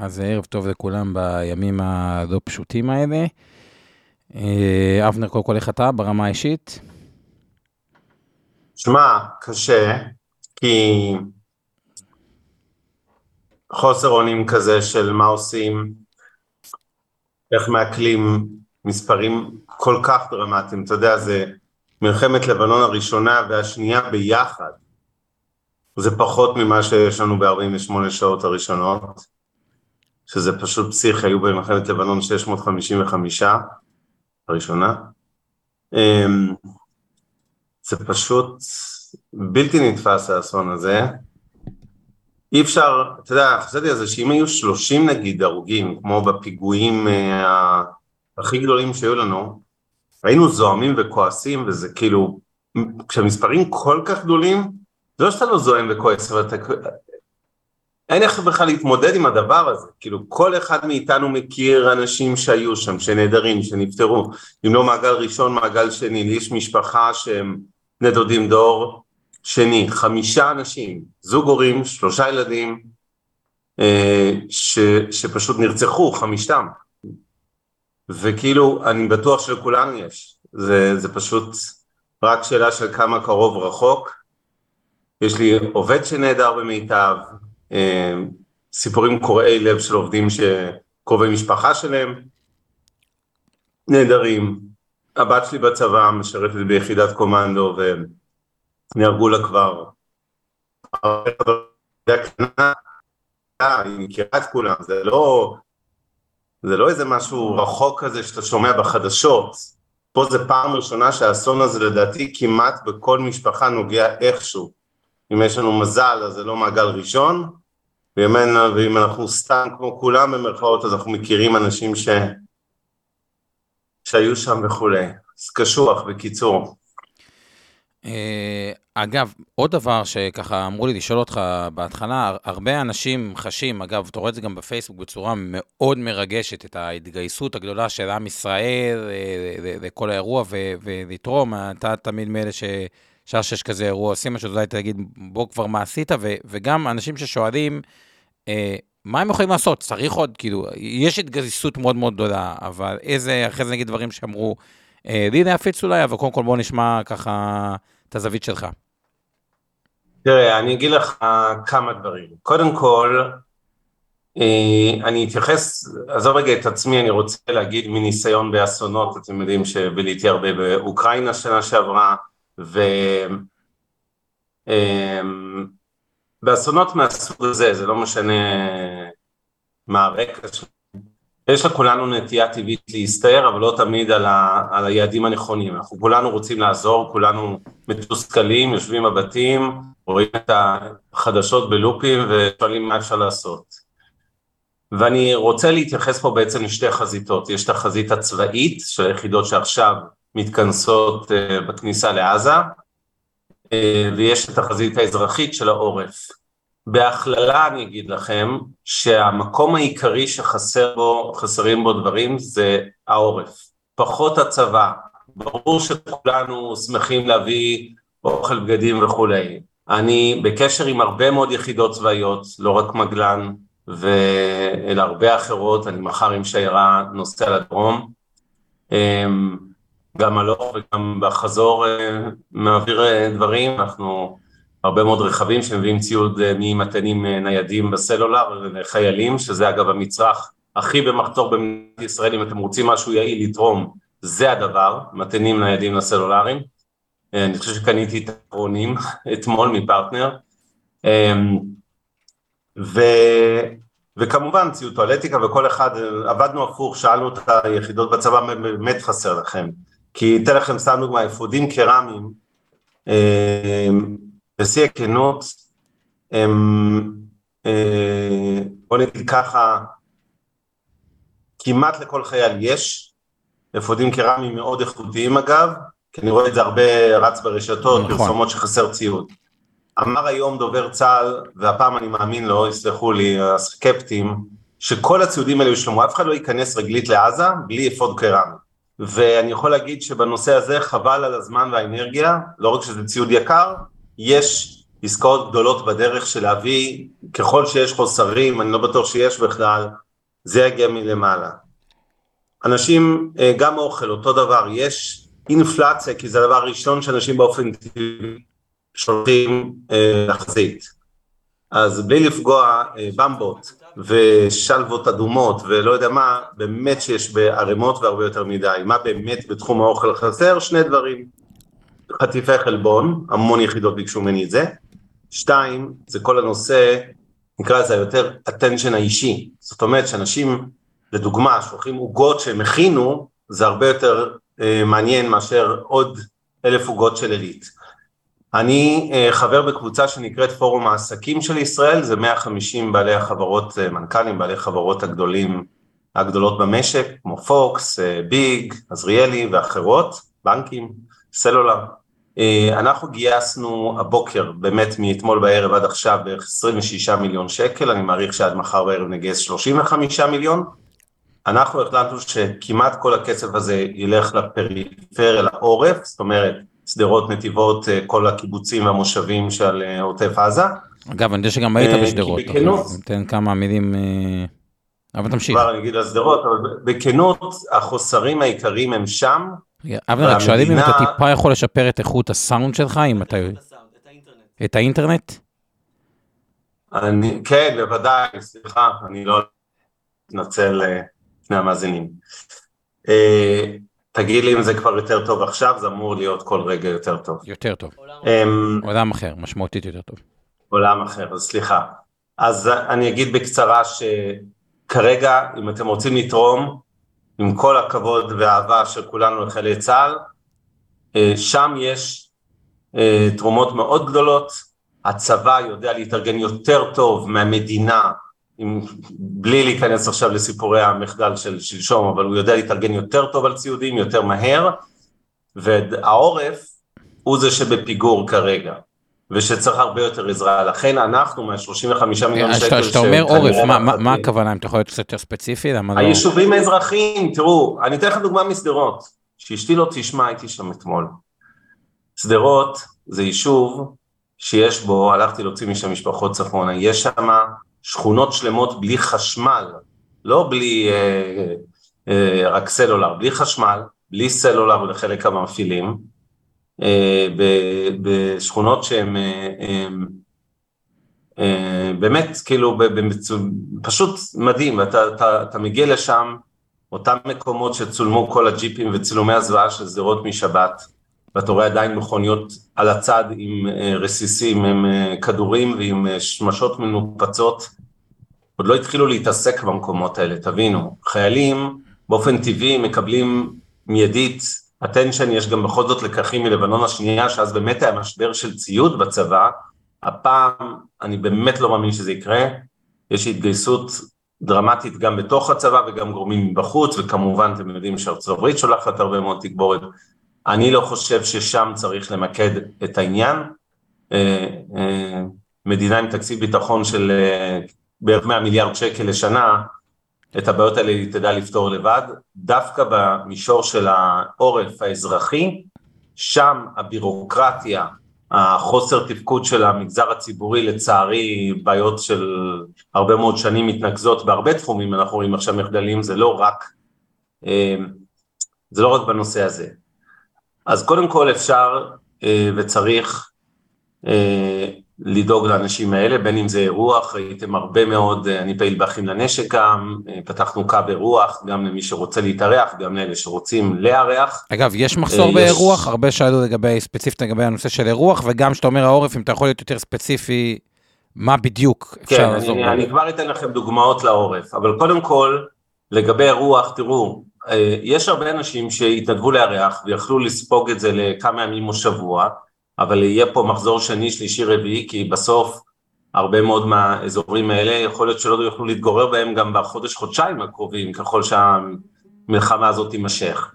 אז ערב טוב לכולם בימים הלא פשוטים האלה. אה, אבנר, קודם כל איך אתה ברמה האישית? שמע, קשה, כי חוסר אונים כזה של מה עושים, איך מעכלים מספרים כל כך דרמטיים, אתה יודע, זה מלחמת לבנון הראשונה והשנייה ביחד, זה פחות ממה שיש לנו ב-48 שעות הראשונות, שזה פשוט פסיכי, היו במלחמת לבנון 655 הראשונה. אמ, זה פשוט בלתי נתפס האסון הזה. אי אפשר, אתה יודע, חשבתי על זה שאם היו 30 נגיד הרוגים, כמו בפיגועים אה, הכי גדולים שהיו לנו, היינו זועמים וכועסים, וזה כאילו, כשהמספרים כל כך גדולים, זה לא שאתה לא זועם וכועס, אבל אתה... אין איך בכלל להתמודד עם הדבר הזה, כאילו כל אחד מאיתנו מכיר אנשים שהיו שם, שנעדרים, שנפטרו, אם לא מעגל ראשון, מעגל שני, לי יש משפחה שהם נדודים דור שני, חמישה אנשים, זוג הורים, שלושה ילדים, אה, ש, שפשוט נרצחו, חמישתם, וכאילו אני בטוח שלכולנו יש, זה, זה פשוט רק שאלה של כמה קרוב רחוק, יש לי עובד שנהדר במיטב, סיפורים קורעי לב של עובדים שקרובי משפחה שלהם נהדרים, הבת שלי בצבא משרתת ביחידת קומנדו ונהרגו לה כבר. היא מכירה את כולם, זה לא, זה לא איזה משהו רחוק כזה שאתה שומע בחדשות, פה זה פעם ראשונה שהאסון הזה לדעתי כמעט בכל משפחה נוגע איכשהו, אם יש לנו מזל אז זה לא מעגל ראשון, ואם, אנחנו סתם כמו כולם במרכאות אז אנחנו מכירים אנשים ש... שהיו שם וכולי, אז קשוח בקיצור. אה, אגב, עוד דבר שככה אמרו לי לשאול אותך בהתחלה, הרבה אנשים חשים, אגב, אתה רואה את זה גם בפייסבוק בצורה מאוד מרגשת, את ההתגייסות הגדולה של עם ישראל אה, לכל האירוע ולתרום, אתה תמיד מאלה ש... שעה שיש כזה אירוע, עושים משהו, אולי תגיד, בוא כבר מה עשית, וגם אנשים ששואלים, מה הם יכולים לעשות? צריך עוד, כאילו, יש התגייסות מאוד מאוד גדולה, אבל איזה, אחרי זה נגיד דברים שאמרו, אה, לי להפיץ אולי, אבל קודם כל בוא נשמע ככה את הזווית שלך. תראה, אני אגיד לך כמה דברים. קודם כל, אה, אני אתייחס, עזוב רגע את עצמי, אני רוצה להגיד מניסיון באסונות, אתם יודעים שביליתי הרבה באוקראינה שנה שעברה, ו... באסונות מהסוג הזה, זה לא משנה מה הרקע שלו, יש לכולנו נטייה טבעית להסתער, אבל לא תמיד על, ה, על היעדים הנכונים. אנחנו כולנו רוצים לעזור, כולנו מתוסכלים, יושבים בבתים, רואים את החדשות בלופים ושואלים מה אפשר לעשות. ואני רוצה להתייחס פה בעצם לשתי חזיתות. יש את החזית הצבאית של היחידות שעכשיו מתכנסות אה, בכניסה לעזה, ויש את החזית האזרחית של העורף. בהכללה אני אגיד לכם שהמקום העיקרי שחסר בו, בו דברים זה העורף, פחות הצבא. ברור שכולנו שמחים להביא אוכל בגדים וכולי. אני בקשר עם הרבה מאוד יחידות צבאיות, לא רק מגלן, אלא הרבה אחרות, אני מחר עם שיירה נוסע לדרום. גם הלוך וגם בחזור אה, מעביר אה, דברים, אנחנו הרבה מאוד רכבים שמביאים ציוד אה, ממתנים ניידים בסלולר לחיילים, שזה אגב המצרך הכי במחתור במדינת ישראל, אם אתם רוצים משהו יעיל לתרום, זה הדבר, מתנים ניידים לסלולרים. אני חושב שקניתי את האחרונים אתמול מפרטנר. ו... וכמובן ציוד טואלטיקה וכל אחד, עבדנו הפוך, שאלנו את היחידות בצבא, באמת חסר לכם. כי אתן לכם סתם דוגמא, אפודים קרמיים, אה, בשיא הכנות, הם, אה, בוא נגיד ככה, כמעט לכל חייל יש, אפודים קרמיים מאוד איכותיים אגב, כי אני רואה את זה הרבה רץ ברשתות, נכון. פרסומות שחסר ציוד. אמר היום דובר צה"ל, והפעם אני מאמין לו, יסלחו לי הסקפטים, שכל הציודים האלה יושלמו, אף אחד לא ייכנס רגלית לעזה בלי אפוד קרמי. ואני יכול להגיד שבנושא הזה חבל על הזמן והאנרגיה, לא רק שזה ציוד יקר, יש עסקאות גדולות בדרך של להביא, ככל שיש חוסרים, אני לא בטוח שיש בכלל, זה יגיע מלמעלה. אנשים, אה, גם אוכל, אותו דבר, יש אינפלציה, כי זה הדבר הראשון שאנשים באופן טבעי שולחים אה, לחזית. אז בלי לפגוע, אה, במבות ושלוות אדומות ולא יודע מה, באמת שיש בערימות והרבה יותר מדי. מה באמת בתחום האוכל חסר? שני דברים. חטיפי חלבון, המון יחידות ביקשו ממני את זה. שתיים, זה כל הנושא, נקרא לזה יותר attention האישי. זאת אומרת שאנשים, לדוגמה, שולחים עוגות שהם הכינו, זה הרבה יותר אה, מעניין מאשר עוד אלף עוגות של עילית. אני אה, חבר בקבוצה שנקראת פורום העסקים של ישראל, זה 150 בעלי החברות, אה, מנכ"לים, בעלי חברות הגדולים, הגדולות במשק, כמו פוקס, אה, ביג, עזריאלי ואחרות, בנקים, סלולר. אנחנו גייסנו הבוקר, באמת מאתמול בערב עד עכשיו בערך 26 מיליון שקל, אני מעריך שעד מחר בערב נגייס 35 מיליון. אנחנו החלטנו שכמעט כל הכסף הזה ילך לפריפריה, לעורף, זאת אומרת שדרות, נתיבות, אה, כל הקיבוצים והמושבים של אה, עוטף עזה. אגב, אני יודע שגם היית אה, בשדרות, ניתן כמה מילים, אבל תמשיך. כבר אני אגיד על שדרות, אבל בכנות, החוסרים העיקריים הם שם. אבל רק שואלים אם אתה טיפה יכול לשפר את איכות הסאונד שלך, אם אתה... את האינטרנט? אני, כן, בוודאי, סליחה, אני לא אתנצל לפני המאזינים. תגיד לי אם זה כבר יותר טוב עכשיו, זה אמור להיות כל רגע יותר טוב. יותר טוב. עולם, עולם אחר, משמעותית יותר טוב. עולם אחר, אז סליחה. אז אני אגיד בקצרה שכרגע, אם אתם רוצים לתרום, עם כל הכבוד והאהבה של כולנו לחיילי צה"ל, אה, שם יש אה, תרומות מאוד גדולות, הצבא יודע להתארגן יותר טוב מהמדינה עם, בלי להיכנס עכשיו לסיפורי המחדל של שלשום, אבל הוא יודע להתארגן יותר טוב על ציודים, יותר מהר, והעורף הוא זה שבפיגור כרגע, ושצריך הרבה יותר עזרה, לכן אנחנו מה-35 מיליון שקל... כשאתה אומר עורף, מה, מה, מה הכוונה, אם אתה יכול להיות קצת יותר ספציפי? לא- היישובים האזרחיים, תראו, אני אתן לכם דוגמה משדרות, שאשתי לא תשמע, הייתי שם אתמול. שדרות זה יישוב שיש בו, הלכתי להוציא משם משפחות צפונה, יש שם שכונות שלמות בלי חשמל, לא בלי אה, אה, רק סלולר, בלי חשמל, בלי סלולר לחלק המפעילים, אה, בשכונות שהן אה, אה, אה, באמת כאילו במצו... פשוט מדהים, ואתה אתה, אתה מגיע לשם, אותם מקומות שצולמו כל הג'יפים וצילומי הזוועה של שדרות משבת, ואתה רואה עדיין מכוניות על הצד עם אה, רסיסים, עם אה, כדורים ועם אה, שמשות מנופצות, עוד לא התחילו להתעסק במקומות האלה, תבינו, חיילים באופן טבעי מקבלים מיידית attention, יש גם בכל זאת לקחים מלבנון השנייה, שאז באמת היה משבר של ציוד בצבא, הפעם אני באמת לא מאמין שזה יקרה, יש התגייסות דרמטית גם בתוך הצבא וגם גורמים מבחוץ, וכמובן אתם יודעים שארצות הברית שולחת הרבה מאוד תגבורת, אני לא חושב ששם צריך למקד את העניין. אה, אה, מדינה עם תקציב ביטחון של אה, בערך 100 מיליארד שקל לשנה, את הבעיות האלה היא תדע לפתור לבד. דווקא במישור של העורף האזרחי, שם הבירוקרטיה, החוסר תפקוד של המגזר הציבורי, לצערי בעיות של הרבה מאוד שנים מתנקזות בהרבה תחומים, אנחנו רואים עכשיו מחדלים, זה לא רק, זה לא רק בנושא הזה. אז קודם כל אפשר אה, וצריך אה, לדאוג לאנשים האלה, בין אם זה אירוח, ראיתם הרבה מאוד, אה, אני פעיל באחים לנשק גם, פתחנו קו אירוח, גם למי שרוצה להתארח, גם לאלה שרוצים לארח. אגב, יש מחסור יש... באירוח, הרבה שאלו לגבי, ספציפית לגבי הנושא של אירוח, וגם כשאתה אומר העורף, אם אתה יכול להיות יותר ספציפי, מה בדיוק אפשר כן, לעזור? כן, אני, אני כבר אתן לכם דוגמאות לעורף, אבל קודם כל, לגבי אירוח, תראו, אה, יש הרבה אנשים שהתנדבו לארח ויכלו לספוג את זה לכמה ימים או שבוע, אבל יהיה פה מחזור שני, שלישי, רביעי, כי בסוף הרבה מאוד מהאזורים האלה יכול להיות שלא יוכלו להתגורר בהם גם בחודש, חודשיים הקרובים, ככל שהמלחמה הזאת תימשך.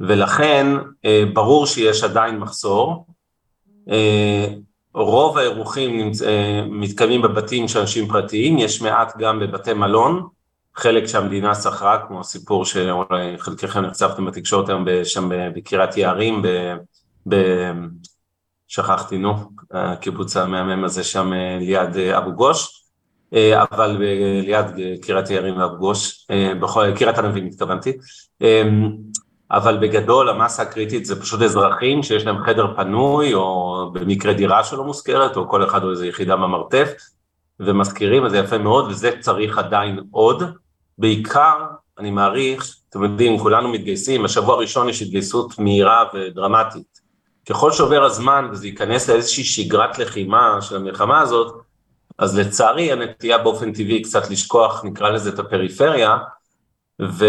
ולכן אה, ברור שיש עדיין מחסור. אה, רוב האירוחים מתקיימים בבתים של אנשים פרטיים, יש מעט גם בבתי מלון, חלק שהמדינה שכרה, כמו הסיפור שאולי חלקכם נחשפתם בתקשורת היום שם בקריית יערים, ב, ב, שכחתי, נו, הקיבוץ המהמם הזה שם ליד אבו גוש, אבל ליד קריית יערים ואבו גוש, בכל, קריית ענבים התכוונתי, אבל בגדול המסה הקריטית זה פשוט אזרחים שיש להם חדר פנוי, או במקרה דירה שלא מוזכרת, או כל אחד או איזו יחידה במרתף, ומזכירים, אז זה יפה מאוד, וזה צריך עדיין עוד. בעיקר, אני מעריך, אתם יודעים, כולנו מתגייסים, השבוע הראשון יש התגייסות מהירה ודרמטית. ככל שעובר הזמן וזה ייכנס לאיזושהי שגרת לחימה של המלחמה הזאת, אז לצערי הנטייה באופן טבעי קצת לשכוח, נקרא לזה את הפריפריה, ו...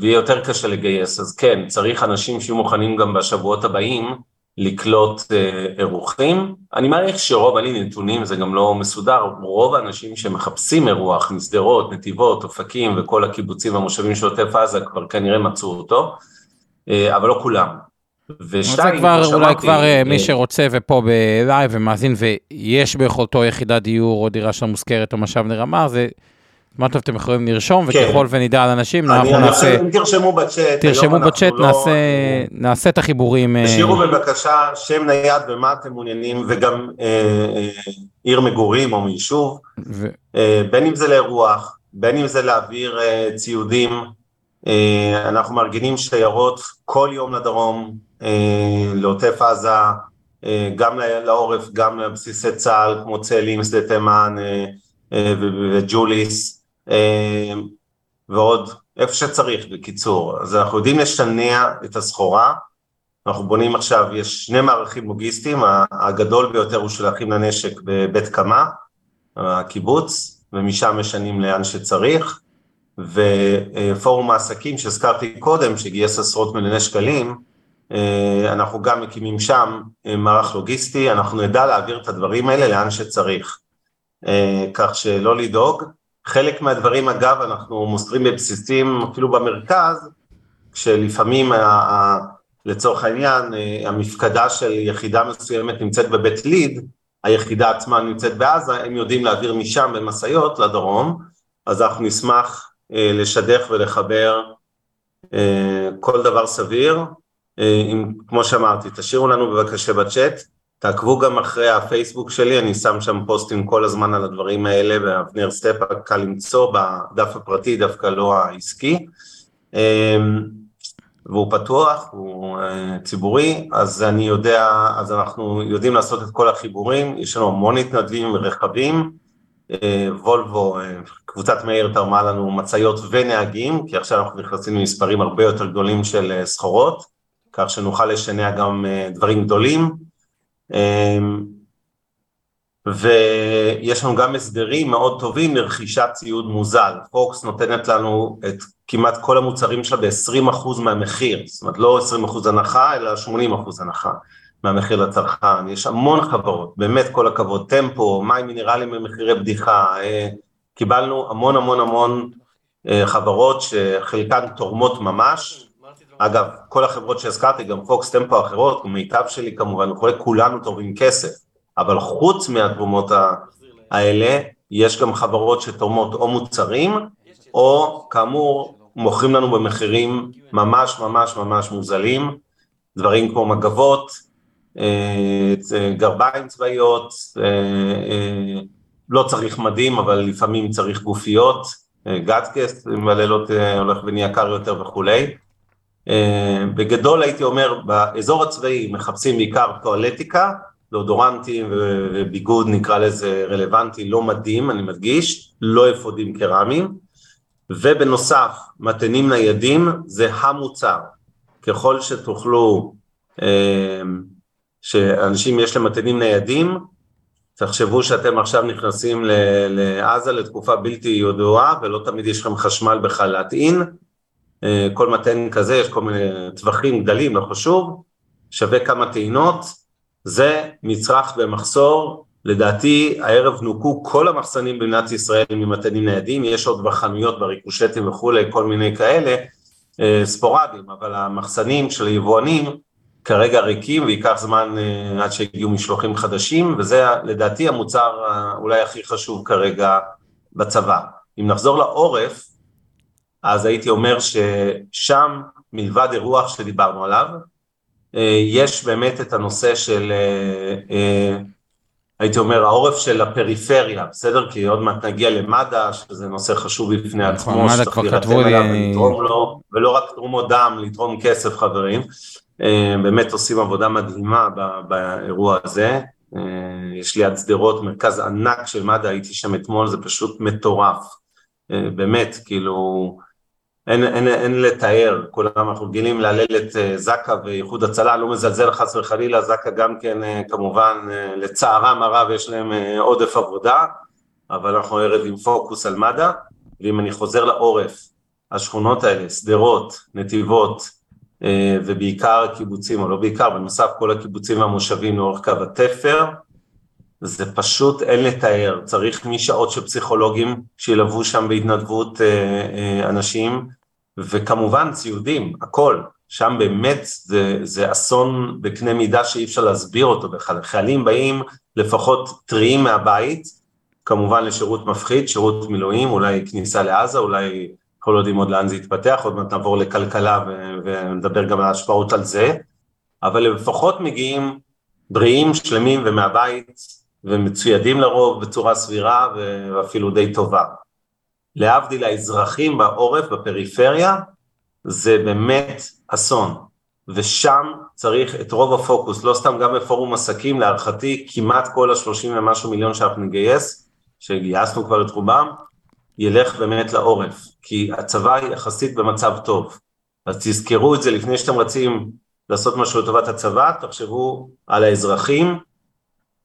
ויהיה יותר קשה לגייס. אז כן, צריך אנשים שיהיו מוכנים גם בשבועות הבאים לקלוט אה, אירוחים. אני מעריך שרוב, אין לי נתונים, זה גם לא מסודר, רוב האנשים שמחפשים אירוח משדרות, נתיבות, אופקים וכל הקיבוצים והמושבים של עוטף עזה כבר כנראה מצאו אותו, אה, אבל לא כולם. ושתיים, כבר, אולי שמרתי, כבר אה, מי שרוצה ופה ב live ומאזין ויש ביכולתו יחידת דיור או דירה שלא מושכרת או משאב נרמה, זה מה טוב, אתם יכולים לרשום, כן. וככל ונדע על אנשים, אנחנו נעשה... אם תרשמו בצ'אט, תרשמו בצ'אט, לא... נעשה, נעשה את החיבורים. אה, תשאירו בבקשה שם נייד ומה אתם מעוניינים, וגם אה, אה, עיר מגורים או מיישוב, ו... אה, בין אם זה לאירוח, בין אם זה להעביר אה, ציודים, אה, אנחנו מארגנים שיירות כל יום לדרום, אה, לעוטף עזה, אה, גם לעורף, גם לבסיסי צה"ל, כמו צאלים, שדה תימן, אה, אה, וג'וליס, ועוד איפה שצריך בקיצור, אז אנחנו יודעים לשנע את הסחורה, אנחנו בונים עכשיו, יש שני מערכים לוגיסטיים, הגדול ביותר הוא של אחים לנשק בבית קמה, הקיבוץ, ומשם משנים לאן שצריך, ופורום העסקים שהזכרתי קודם, שגייס עשרות מיליוני שקלים, אה, אנחנו גם מקימים שם אה, מערך לוגיסטי, אנחנו נדע להעביר את הדברים האלה לאן שצריך, כך שלא לדאוג. חלק מהדברים אגב אנחנו מוסרים בבסיסים אפילו במרכז, כשלפעמים לצורך העניין המפקדה של יחידה מסוימת נמצאת בבית ליד, היחידה עצמה נמצאת בעזה, הם יודעים להעביר משם במשאיות לדרום, אז אנחנו נשמח אה, לשדך ולחבר אה, כל דבר סביר, אה, אם, כמו שאמרתי, תשאירו לנו בבקשה בצ'אט, תעקבו גם אחרי הפייסבוק שלי, אני שם שם פוסטים כל הזמן על הדברים האלה, ואבנר סטפה קל למצוא בדף הפרטי, דווקא לא העסקי. אמ, והוא פתוח, הוא אה, ציבורי, אז אני יודע, אז אנחנו יודעים לעשות את כל החיבורים, יש לנו המון מתנדבים רכבים, אה, וולבו, אה, קבוצת מאיר תרמה לנו מציות ונהגים, כי עכשיו אנחנו נכנסים למספרים הרבה יותר גדולים של סחורות, כך שנוכל לשנע גם דברים גדולים. אמ, ויש לנו גם הסדרים מאוד טובים לרכישת ציוד מוזל. פוקס נותנת לנו את כמעט כל המוצרים שלה ב-20% מהמחיר, זאת אומרת לא 20% הנחה, אלא 80% הנחה מהמחיר לצרכן. יש המון חברות, באמת כל הכבוד, טמפו, מים מינרליים במחירי בדיחה, אה, קיבלנו המון המון המון אה, חברות שחלקן תורמות ממש, אגב, כל החברות שהזכרתי, גם פוקס טמפו אחרות, מיטב שלי כמובן כולנו תורמים כסף, אבל חוץ מהתרומות האלה, יש גם חברות שתורמות או מוצרים, או כאמור, מוכרים לנו במחירים ממש ממש ממש מוזלים, דברים כמו מגבות, אה, גרביים צבאיות, אה, אה, לא צריך מדים, אבל לפעמים צריך גופיות, גטקס, אם בלילות הולך ונהיה קר יותר וכולי. אה, בגדול הייתי אומר, באזור הצבאי מחפשים בעיקר טואלטיקה, דאודורנטים וביגוד נקרא לזה רלוונטי, לא מדים, אני מדגיש, לא אפודים קרמיים, ובנוסף מתנים ניידים זה המוצר, ככל שתוכלו, אה, שאנשים יש להם מתנים ניידים, תחשבו שאתם עכשיו נכנסים לעזה לתקופה בלתי ידועה ולא תמיד יש לכם חשמל להטעין, אה, כל מתן כזה, יש כל מיני טווחים גדלים, לא חשוב, שווה כמה טעינות, זה מצרך במחסור, לדעתי הערב נוקו כל המחסנים במדינת ישראל ממתנים ניידים, יש עוד בחנויות, בריקושטים וכולי, כל מיני כאלה, אה, ספורדים, אבל המחסנים של היבואנים כרגע ריקים וייקח זמן אה, עד שיגיעו משלוחים חדשים, וזה לדעתי המוצר אולי הכי חשוב כרגע בצבא. אם נחזור לעורף, אז הייתי אומר ששם, מלבד אירוח שדיברנו עליו, יש באמת את הנושא של, הייתי אומר, העורף של הפריפריה, בסדר? כי עוד מעט נגיע למד"א, שזה נושא חשוב בפני נכון, עצמו, שצריך להירתם אליו ולתרום לו, ולא רק תרומות דם, לתרום כסף, חברים. באמת עושים עבודה מדהימה באירוע הזה. יש ליד שדרות מרכז ענק של מד"א, הייתי שם אתמול, זה פשוט מטורף. באמת, כאילו, אין, אין, אין לתאר, כולם אנחנו רגילים להלל את אה, זק"א ואיחוד הצלה, לא מזלזל חס וחלילה, זק"א גם כן אה, כמובן אה, לצערם הרב יש להם עודף עבודה, אבל אנחנו ערב עם פוקוס על מד"א, ואם אני חוזר לעורף, השכונות האלה, שדרות, נתיבות, ובעיקר הקיבוצים, או לא בעיקר, בנוסף כל הקיבוצים והמושבים לאורך קו התפר, זה פשוט אין לתאר, צריך משעות של פסיכולוגים שילוו שם בהתנדבות אנשים, וכמובן ציודים, הכל, שם באמת זה, זה אסון בקנה מידה שאי אפשר להסביר אותו בכלל, חיילים באים לפחות טריים מהבית, כמובן לשירות מפחיד, שירות מילואים, אולי כניסה לעזה, אולי אנחנו לא יודעים עוד לאן זה יתפתח, עוד מעט נעבור לכלכלה ונדבר גם על ההשפעות על זה, אבל לפחות מגיעים בריאים, שלמים ומהבית, ומצוידים לרוב בצורה סבירה ואפילו די טובה. להבדיל האזרחים בעורף, בפריפריה, זה באמת אסון. ושם צריך את רוב הפוקוס, לא סתם גם בפורום עסקים, להערכתי כמעט כל השלושים ומשהו מיליון שאנחנו נגייס, שגייסנו כבר את רובם, ילך באמת לעורף, כי הצבא יחסית במצב טוב. אז תזכרו את זה לפני שאתם רצים לעשות משהו לטובת הצבא, תחשבו על האזרחים.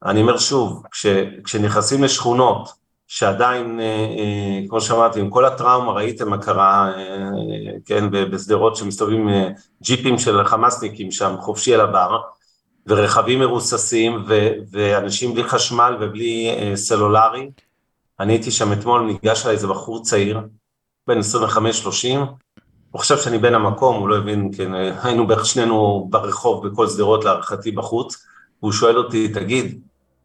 אני אומר שוב, כש, כשנכנסים לשכונות שעדיין, אה, אה, כמו שאמרתי, עם כל הטראומה, ראיתם מה קרה, אה, כן, בשדרות שמסתובבים ג'יפים של חמאסניקים שם, חופשי על הבר, ורכבים מרוססים, ו- ואנשים בלי חשמל ובלי סלולרי. אני הייתי שם אתמול, ניגש אליי איזה בחור צעיר, בן 25-30, הוא חושב שאני בן המקום, הוא לא הבין, כן, היינו בערך שנינו ברחוב בכל שדרות להערכתי בחוץ, והוא שואל אותי, תגיד,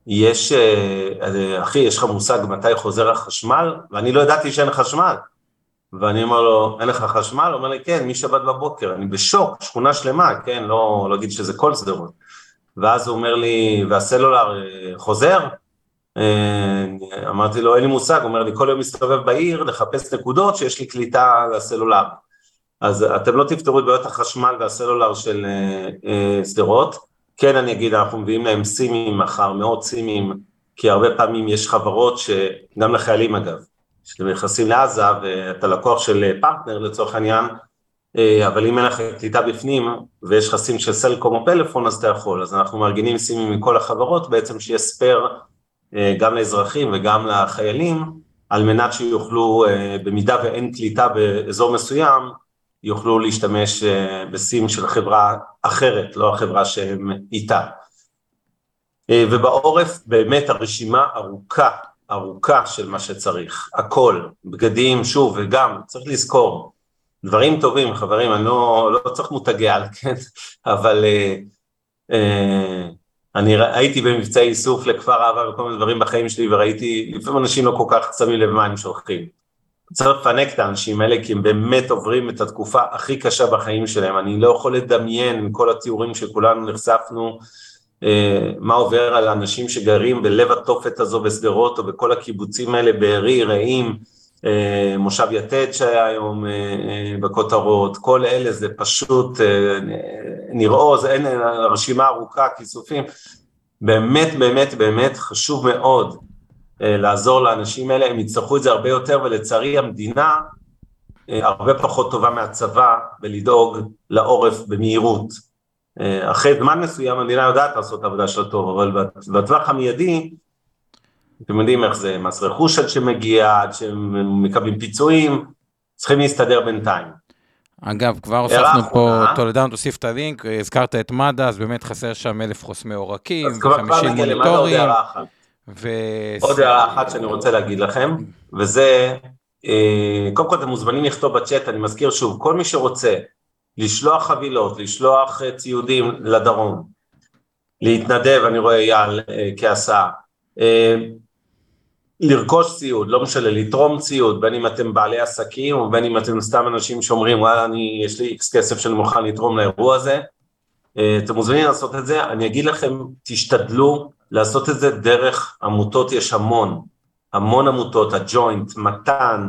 יש, אה, אה, אחי, יש לך מושג מתי חוזר החשמל? ואני לא ידעתי שאין חשמל. ואני אומר לו, אין לך חשמל? הוא אומר לי, כן, משבת בבוקר. אני בשוק, שכונה שלמה, כן, לא להגיד שזה כל שדרות. ואז הוא אומר לי, והסלולר אה, חוזר? אמרתי לו, אין לי מושג, הוא אומר לי, כל יום מסתובב בעיר לחפש נקודות שיש לי קליטה לסלולר. אז אתם לא תפתרו את בעיות החשמל והסלולר של שדרות. כן אני אגיד, אנחנו מביאים להם סימים מחר, מאות סימים, כי הרבה פעמים יש חברות שגם לחיילים אגב, שאתם נכנסים לעזה ואתה לקוח של פרטנר לצורך העניין, אה, אבל אם אין לך קליטה בפנים ויש לך סים של סלקום או פלאפון אז אתה יכול, אז אנחנו מארגנים סימים מכל החברות בעצם שיהיה ספייר אה, גם לאזרחים וגם לחיילים על מנת שיוכלו אה, במידה ואין קליטה באזור מסוים יוכלו להשתמש אה, בסים של חברה אחרת, לא החברה שהם איתה. אה, ובעורף באמת הרשימה ארוכה, ארוכה של מה שצריך, הכל, בגדים, שוב, וגם, צריך לזכור, דברים טובים, חברים, אני לא, לא צריך מותגי על, כן, אבל אה, אה, אני הייתי במבצעי איסוף לכפר אהבה וכל מיני דברים בחיים שלי, וראיתי, לפעמים אנשים לא כל כך שמים לב מה הם שולחים. צריך לפנק את האנשים האלה כי הם באמת עוברים את התקופה הכי קשה בחיים שלהם, אני לא יכול לדמיין עם כל התיאורים שכולנו נחשפנו אה, מה עובר על אנשים שגרים בלב התופת הזו בשדרות או בכל הקיבוצים האלה, בארי, רעים, אה, מושב יתד שהיה היום אה, בכותרות, כל אלה זה פשוט נראות, אין רשימה ארוכה, כיסופים, באמת באמת באמת חשוב מאוד אה, לעזור לאנשים האלה, הם יצטרכו את זה הרבה יותר ולצערי המדינה אה, הרבה פחות טובה מהצבא בלדאוג לעורף במהירות. אה, אחרי זמן מסוים המדינה יודעת לעשות עבודה שלה טוב, אבל בטווח המיידי, אתם יודעים איך זה, מס רכוש עד שמגיע, עד שהם מקבלים פיצויים, צריכים להסתדר בינתיים. אגב, כבר הוספנו פה, טולדן תוסיף את הלינק, הזכרת את מד"א, אז באמת חסר שם אלף חוסמי עורקים, ו-50 מוניטורים. ו... עוד הערה אחת שאני רוצה להגיד לכם, וזה, אה, קודם כל אתם מוזמנים לכתוב בצ'אט, אני מזכיר שוב, כל מי שרוצה לשלוח חבילות, לשלוח אה, ציודים לדרום, להתנדב, אני רואה אייל אה, כהסעה, לרכוש ציוד, לא משנה, לתרום ציוד, בין אם אתם בעלי עסקים ובין אם אתם סתם אנשים שאומרים וואלה אני, יש לי איקס כסף שאני מוכן לתרום לאירוע הזה, אתם מוזמנים לעשות את זה, אני אגיד לכם, תשתדלו לעשות את זה דרך עמותות, יש המון, המון עמותות, הג'וינט, מתן,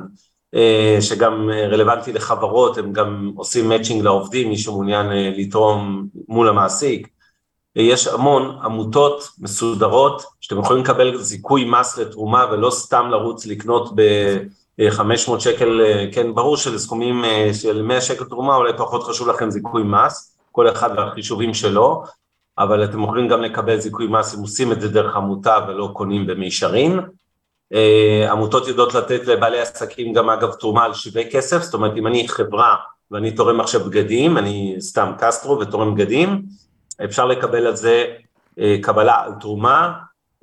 אה, שגם רלוונטי לחברות, הם גם עושים מאצ'ינג לעובדים, מי שמעוניין אה, לתרום מול המעסיק. יש המון עמותות מסודרות שאתם יכולים לקבל זיכוי מס לתרומה ולא סתם לרוץ לקנות ב-500 שקל, כן, ברור שלסכומים של 100 שקל תרומה אולי פחות חשוב לכם זיכוי מס, כל אחד והחישובים שלו, אבל אתם יכולים גם לקבל זיכוי מס אם עושים את זה דרך עמותה ולא קונים במישרין. אה, עמותות יודעות לתת לבעלי עסקים גם אגב תרומה על שווה כסף, זאת אומרת אם אני חברה ואני תורם עכשיו בגדים, אני סתם קסטרו ותורם בגדים, אפשר לקבל על זה אה, קבלה על תרומה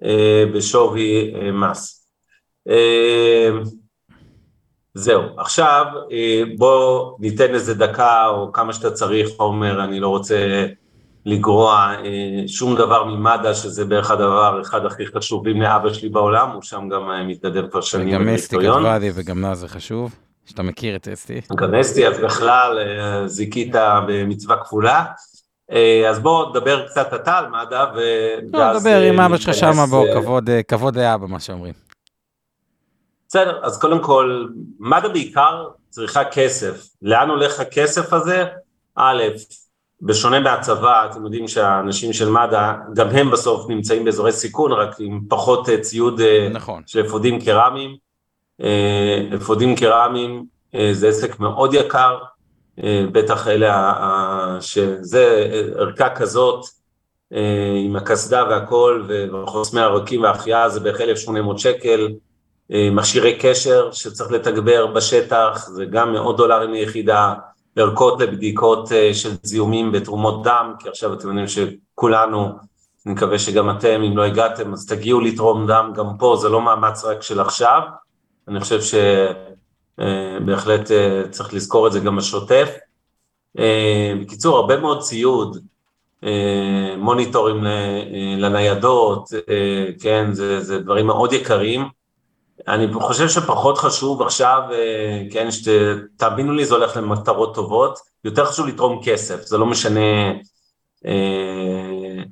אה, בשווי מס. זהו, עכשיו בוא ניתן איזה דקה או כמה שאתה צריך, עומר, אני לא רוצה לגרוע אה, שום דבר ממד"א, שזה בערך הדבר אחד הכי חשובים לאבא שלי בעולם, הוא שם גם אה, מתנדב כבר שנים וגם אסתי כתבה לי וגם לה זה חשוב, שאתה מכיר את אסתי. גם אסתי, אז בכלל אה, זיכית במצווה כפולה. אז בוא נדבר קצת אתה על מד"א, ו... לא, נדבר עם אבא שלך שמה, בוא, כבוד, כבוד לאבא, מה שאומרים. בסדר, אז קודם כל, מד"א בעיקר צריכה כסף. לאן הולך הכסף הזה? א', בשונה מהצבא, אתם יודעים שהאנשים של מד"א, גם הם בסוף נמצאים באזורי סיכון, רק עם פחות אה, ציוד אה, נכון. של אפודים קרמיים. אה, אפודים קרמיים זה עסק מאוד יקר, בטח אלה, שזה ערכה כזאת, עם הקסדה והכל, וחוסמי הרקים והחייאה זה בערך 1,800 שקל, מכשירי קשר שצריך לתגבר בשטח, זה גם מאות דולרים ליחידה, ערכות לבדיקות אה, של זיהומים בתרומות דם, כי עכשיו אתם יודעים שכולנו, אני מקווה שגם אתם, אם לא הגעתם, אז תגיעו לתרום דם, גם פה זה לא מאמץ רק של עכשיו, אני חושב שבהחלט אה, אה, צריך לזכור את זה גם בשוטף. בקיצור, הרבה מאוד ציוד, מוניטורים לניידות, כן, זה, זה דברים מאוד יקרים. אני חושב שפחות חשוב עכשיו, אה, כן, שתאמינו לי זה הולך למטרות טובות, יותר חשוב לתרום כסף, זה לא משנה אה,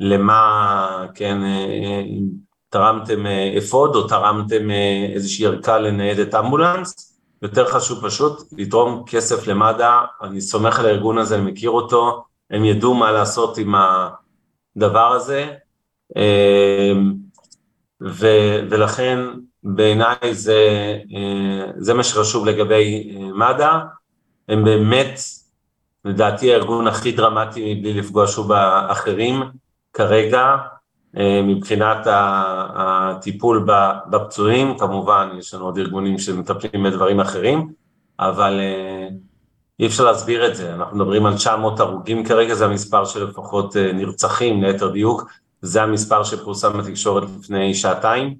למה, כן, אה, אם תרמתם אה, אפוד או תרמתם איזושהי ערכה לניידת אמבולנס, יותר חשוב פשוט לתרום כסף למד"א, אני סומך על הארגון הזה, אני מכיר אותו, הם ידעו מה לעשות עם הדבר הזה, אה, ו, ולכן בעיניי זה, אה, זה מה שחשוב לגבי אה, מד"א, הם באמת, לדעתי הארגון הכי דרמטי מבלי לפגוע שוב באחרים כרגע, אה, מבחינת הטיפול בפצועים, כמובן יש לנו עוד ארגונים שמטפלים בדברים אחרים, אבל אי אפשר להסביר את זה, אנחנו מדברים על 900 הרוגים כרגע, זה המספר של לפחות נרצחים, ליתר דיוק, זה המספר שפורסם בתקשורת לפני שעתיים,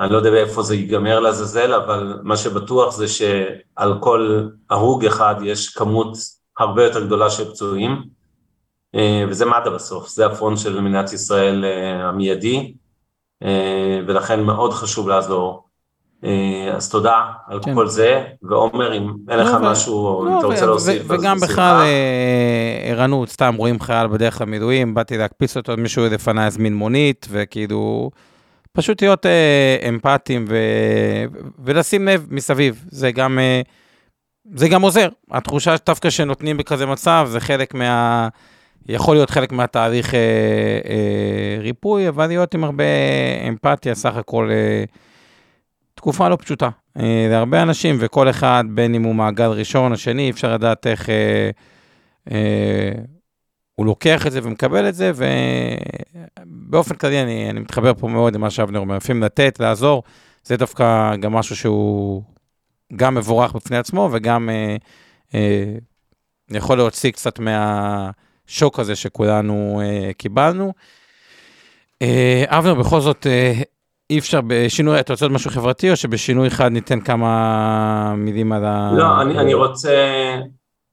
אני לא יודע איפה זה ייגמר לעזאזל, אבל מה שבטוח זה שעל כל הרוג אחד יש כמות הרבה יותר גדולה של פצועים, אה, וזה מד"א בסוף, זה הפרונט של מדינת ישראל אה, המיידי, אה, ולכן מאוד חשוב לעזור. אז תודה על כן. כל זה, ועומר, אם אין לך לא, משהו, לא, אם אתה רוצה להוסיף, אז וגם בכלל ערנות, סתם רואים חייל בדרך למילואים, באתי להקפיץ אותו, מישהו לפניי הזמין מונית, וכאילו... פשוט להיות אה, אמפתיים ו... ולשים לב מסביב, זה גם, אה, זה גם עוזר. התחושה דווקא שנותנים בכזה מצב, זה חלק מה... יכול להיות חלק מהתהליך אה, אה, ריפוי, אבל להיות עם הרבה אמפתיה, סך הכל אה, תקופה לא פשוטה אה, להרבה אנשים, וכל אחד, בין אם הוא מעגל ראשון או שני, אפשר לדעת איך... אה, אה, הוא לוקח את זה ומקבל את זה, ובאופן כללי אני, אני מתחבר פה מאוד למה שאבנר אומר, לפעמים לתת, לעזור, זה דווקא גם משהו שהוא גם מבורך בפני עצמו, וגם אה, אה, יכול להוציא קצת מהשוק הזה שכולנו אה, קיבלנו. אה, אבנר, בכל זאת, אה, אי אפשר בשינוי, אתה רוצה עוד משהו חברתי, או שבשינוי אחד ניתן כמה מילים על ה... לא, אני, אני רוצה...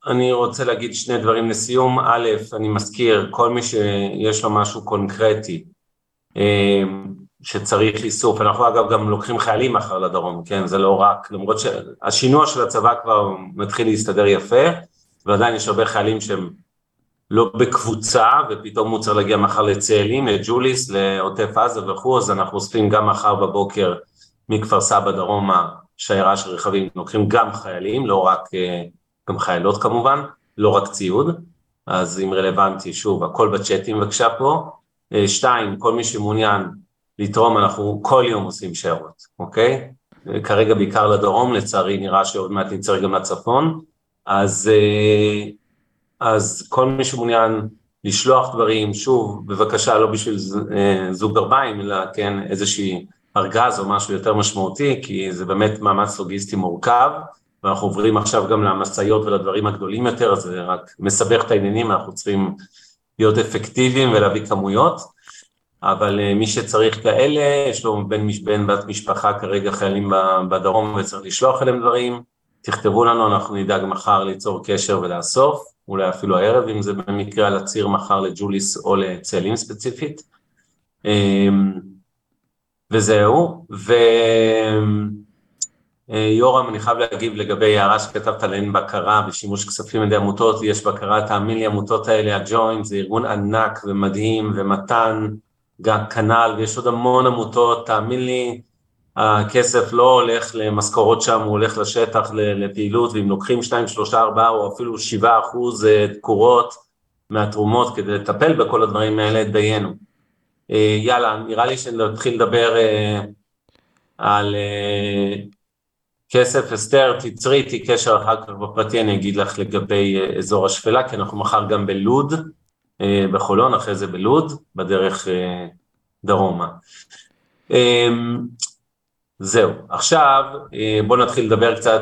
אני רוצה להגיד שני דברים לסיום. א', אני מזכיר, כל מי שיש לו משהו קונקרטי אה, שצריך איסוף, אנחנו אגב גם לוקחים חיילים מחר לדרום, כן? זה לא רק, למרות שהשינוע של הצבא כבר מתחיל להסתדר יפה, ועדיין יש הרבה חיילים שהם לא בקבוצה, ופתאום הוא צריך להגיע מחר לצאלים, לג'וליס, לעוטף עזה וכו', אז אנחנו אוספים גם מחר בבוקר מכפר סבא דרומה, שיירה של רכבים, לוקחים גם חיילים, לא רק, אה, גם חיילות כמובן, לא רק ציוד, אז אם רלוונטי, שוב, הכל בצ'אטים בבקשה פה. אה, שתיים, כל מי שמעוניין לתרום, אנחנו כל יום עושים שיירות, אוקיי? כרגע בעיקר לדרום, לצערי נראה שעוד מעט נצטרך גם לצפון, אז, אה, אז כל מי שמעוניין לשלוח דברים, שוב, בבקשה, לא בשביל אה, זוג גרביים, אלא כן איזושהי ארגז או משהו יותר משמעותי, כי זה באמת מאמץ לוגיסטי מורכב, ואנחנו עוברים עכשיו גם למשאיות ולדברים הגדולים יותר, אז זה רק מסבך את העניינים, אנחנו צריכים להיות אפקטיביים ולהביא כמויות. אבל אה, מי שצריך כאלה, יש לו בן, בן בת משפחה כרגע חיילים בדרום וצריך לשלוח אליהם דברים, תכתבו לנו, אנחנו נדאג מחר ליצור קשר ולאסוף, אולי אפילו הערב, אם זה במקרה על הציר מחר לג'וליס או לצאלים ספציפית. אמ, וזהו, ויורם, אה, אני חייב להגיב לגבי הערה שכתבת על אין בקרה ושימוש כספים על ידי עמותות, יש בקרה, תאמין לי, עמותות האלה, הג'וינט, זה ארגון ענק ומדהים, ומתן, גם כנ"ל, ויש עוד המון עמותות, תאמין לי, הכסף לא הולך למשכורות שם, הוא הולך לשטח לפעילות, ואם לוקחים 2, 3, 4 או אפילו 7 אחוז אה, תקורות מהתרומות כדי לטפל בכל הדברים האלה, דיינו. אה, יאללה, נראה לי שנתחיל לדבר על כסף, אסתר, תצרי איתי קשר אחר כך בפרטי, אני אגיד לך לגבי אזור השפלה, כי אנחנו מחר גם בלוד, אה, בחולון, אחרי זה בלוד, בדרך אה, דרומה. אמ, זהו, עכשיו אה, בואו נתחיל לדבר קצת,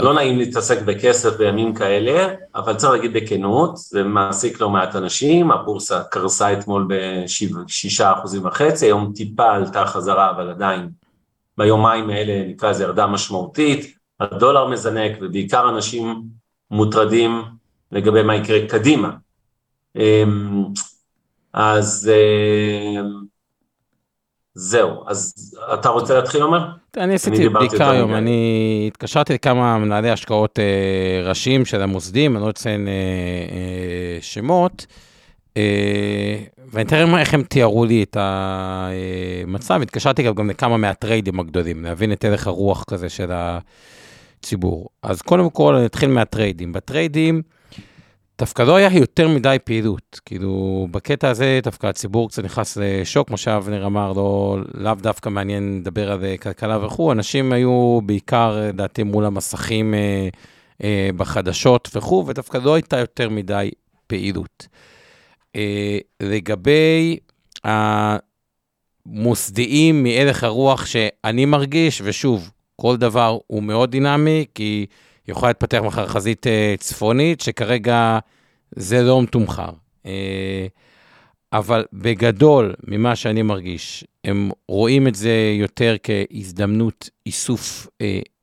לא נעים להתעסק בכסף בימים כאלה, אבל צריך להגיד בכנות, זה מעסיק לא מעט אנשים, הבורסה קרסה אתמול בשישה אחוזים וחצי, היום טיפה עלתה חזרה, אבל עדיין ביומיים האלה נקרא לזה ירדה משמעותית, הדולר מזנק ובעיקר אנשים מוטרדים לגבי מה יקרה קדימה, אמ, אז אמ, זהו, אז אתה רוצה להתחיל עומר? אני עשיתי בדיקה היום, אני התקשרתי לכמה מנהלי השקעות אה, ראשיים של המוסדים, אני לא אציין אה, אה, שמות, ואני אתאר איך הם תיארו לי את המצב, התקשרתי גם לכמה מהטריידים הגדולים, להבין את ערך הרוח כזה של הציבור. אז קודם כל אני אתחיל מהטריידים. בטריידים, דווקא לא היה יותר מדי פעילות, כאילו בקטע הזה דווקא הציבור קצת נכנס לשוק, כמו שאבנר אמר, לא, לאו דווקא מעניין לדבר על כלכלה וכו', אנשים היו בעיקר, לדעתי, מול המסכים אה, אה, בחדשות וכו', ודווקא לא הייתה יותר מדי פעילות. אה, לגבי המוסדיים מהלך הרוח שאני מרגיש, ושוב, כל דבר הוא מאוד דינמי, כי... יכולה להתפתח מחר חזית uh, צפונית, שכרגע זה לא מתומחר. Uh, אבל בגדול, ממה שאני מרגיש, הם רואים את זה יותר כהזדמנות איסוף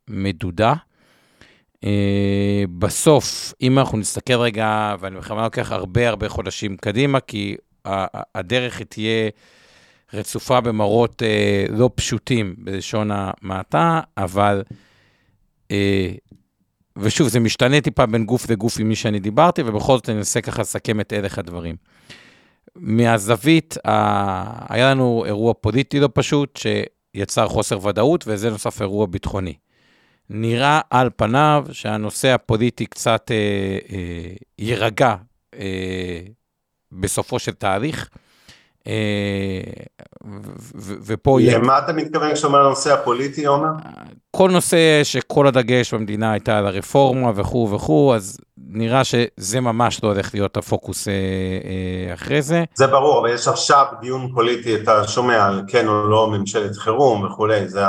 מדודה. Uh, בסוף, אם אנחנו נסתכל רגע, ואני בכוונה לוקח הרבה הרבה חודשים קדימה, כי הדרך היא תהיה רצופה במראות uh, לא פשוטים בלשון המעטה, אבל uh, ושוב, זה משתנה טיפה בין גוף לגוף עם מי שאני דיברתי, ובכל זאת אני אנסה ככה לסכם את הלך הדברים. מהזווית, ה... היה לנו אירוע פוליטי לא פשוט, שיצר חוסר ודאות, וזה נוסף אירוע ביטחוני. נראה על פניו שהנושא הפוליטי קצת אה, אה, יירגע אה, בסופו של תהליך. אה, ופה יהיה... למה אתה מתכוון כשאתה אומר הנושא הפוליטי, עומר? כל נושא שכל הדגש במדינה הייתה על הרפורמה וכו' וכו', אז נראה שזה ממש לא הולך להיות הפוקוס אה, אה, אחרי זה. זה ברור, אבל יש עכשיו דיון פוליטי, אתה שומע על כן או לא ממשלת חירום וכולי, זה,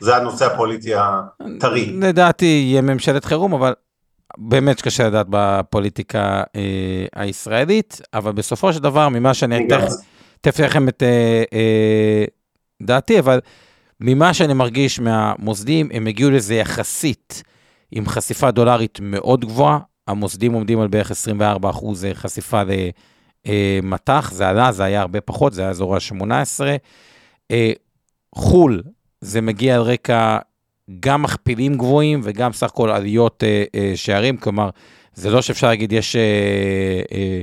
זה הנושא הפוליטי הטרי. לדעתי יהיה ממשלת חירום, אבל באמת קשה לדעת בפוליטיקה אה, הישראלית, אבל בסופו של דבר, ממה שאני... תכף לכם את אה, אה, דעתי, אבל ממה שאני מרגיש מהמוסדים, הם הגיעו לזה יחסית עם חשיפה דולרית מאוד גבוהה. המוסדים עומדים על בערך 24 אחוז אה, חשיפה למטח, זה עלה, זה היה הרבה פחות, זה היה אזור ה-18. אה, חו"ל, זה מגיע על רקע גם מכפילים גבוהים וגם סך הכל עליות אה, אה, שערים, כלומר, זה לא שאפשר להגיד יש... אה, אה,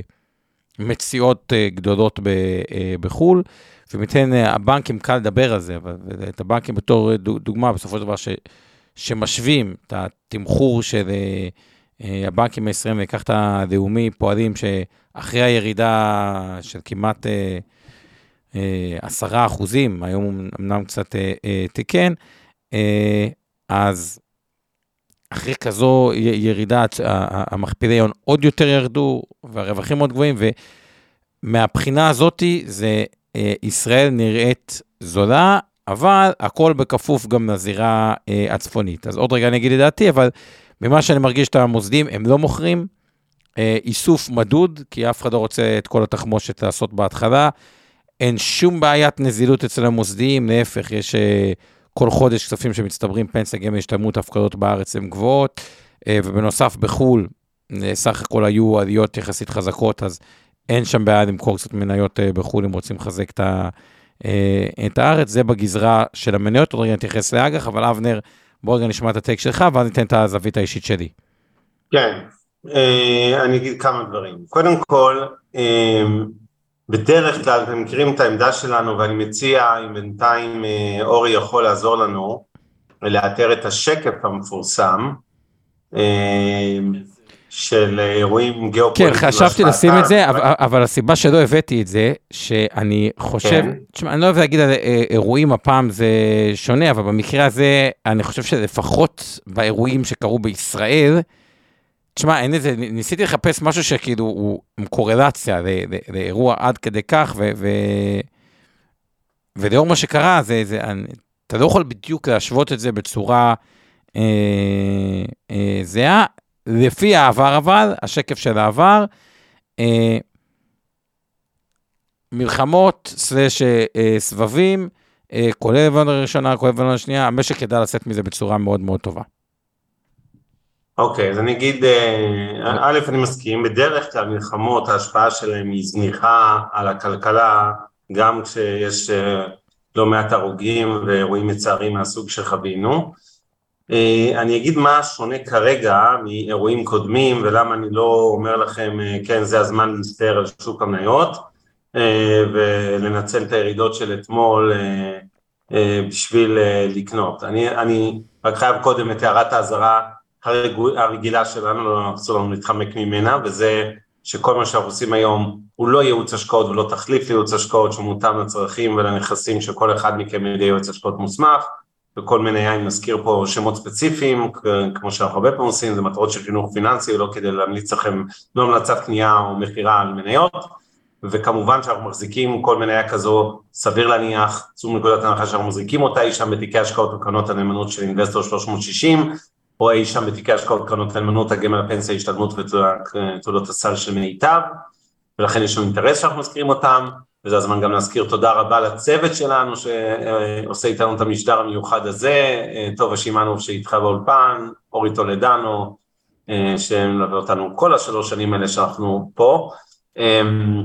מציאות גדולות בחו"ל, ומתן הבנקים קל לדבר על זה, אבל את הבנקים בתור דוגמה, בסופו של דבר, ש, שמשווים את התמחור של הבנקים הישראלים, ויקח את הלאומי, פועלים שאחרי הירידה של כמעט עשרה אחוזים, היום אמנם קצת תיקן, אז אחרי כזו ירידה, המכפילי הון עוד יותר ירדו, והרווחים מאוד גבוהים, ומהבחינה הזאתי, זה, אה, ישראל נראית זולה, אבל הכל בכפוף גם לזירה אה, הצפונית. אז עוד רגע אני אגיד לדעתי, אבל ממה שאני מרגיש את המוסדים, הם לא מוכרים. אה, איסוף מדוד, כי אף אחד לא רוצה את כל התחמושת לעשות בהתחלה. אין שום בעיית נזילות אצל המוסדיים, להפך, יש... כל חודש כספים שמצטברים, פנסיה, גמל, השתלמות, הפקדות בארץ הן גבוהות, אה, ובנוסף בחו"ל, אה, סך הכל היו עליות יחסית חזקות, אז אין שם בעיה למכור קצת מניות אה, בחו"ל אם רוצים לחזק את הארץ, זה בגזרה של המניות, עוד רגע נתייחס לאג"ח, אבל אבנר, בוא רגע נשמע את הטקסט שלך, ואז ניתן את הזווית האישית שלי. כן, אני אגיד כמה דברים. קודם כל, בדרך כלל אתם מכירים את העמדה שלנו ואני מציע אם בינתיים אה, אורי יכול לעזור לנו לאתר את השקף המפורסם אה, של אירועים גיאופוליטיים. כן, חשבתי לשים את זה, אבל, אבל הסיבה שלא הבאתי את זה, שאני חושב, כן. תשמע, אני לא אוהב להגיד על אה, אירועים הפעם זה שונה, אבל במקרה הזה, אני חושב שלפחות באירועים שקרו בישראל, תשמע, אין איזה, ניסיתי לחפש משהו שכאילו הוא עם קורלציה לאירוע עד כדי כך, ו... ו ולאור מה שקרה, זה, זה, אני, אתה לא יכול בדיוק להשוות את זה בצורה אה, אה, זהה. לפי העבר אבל, השקף של העבר, אה, מלחמות סלש אה, סבבים, אה, כולל לבנון הראשונה, כולל לבנון השנייה, המשק ידע לצאת מזה בצורה מאוד מאוד טובה. אוקיי, אז אני אגיד, אה, א', אני מסכים, בדרך כלל מלחמות, ההשפעה שלהן היא זניחה על הכלכלה, גם כשיש אה, לא מעט הרוגים ואירועים מצערים מהסוג שחווינו. אה, אני אגיד מה שונה כרגע מאירועים קודמים ולמה אני לא אומר לכם, כן, זה הזמן להסתער על שוק המניות ולנצל את הירידות של אתמול בשביל לקנות. אני, אני רק חייב קודם את הערת האזהרה הרגילה שלנו, לא אסור לנו להתחמק ממנה, וזה שכל מה שאנחנו עושים היום הוא לא ייעוץ השקעות ולא תחליף לייעוץ השקעות שמותאם לצרכים ולנכסים של כל אחד מכם ידי ייעוץ השקעות מוסמך, וכל מניה, אם נזכיר פה שמות ספציפיים, כמו שאנחנו הרבה פעמים עושים, זה מטרות של חינוך פיננסי, לא כדי להמליץ לכם, לא המלצת קנייה או מכירה על מניות, וכמובן שאנחנו מחזיקים כל מניה כזו, סביר להניח, צאו מנקודת הנחה שאנחנו מחזיקים אותה, היא שם בתיקי השקעות וקרנות הנאמנות של אינבסטור 360, או אי שם בתיקי השקעות קרנות הנאמנות, הגמל הפנסיה, השתלמות ותעודות הסל של מיטב, ולכן יש לנו אינטרס שאנחנו מזכירים אותם, וזה הזמן גם להזכיר תודה רבה לצוות שלנו שעושה איתנו את המשדר המיוחד הזה, טובה שמענוב שאיתך באולפן, אורי טולדנו, שמלווה אותנו כל השלוש שנים האלה שאנחנו פה.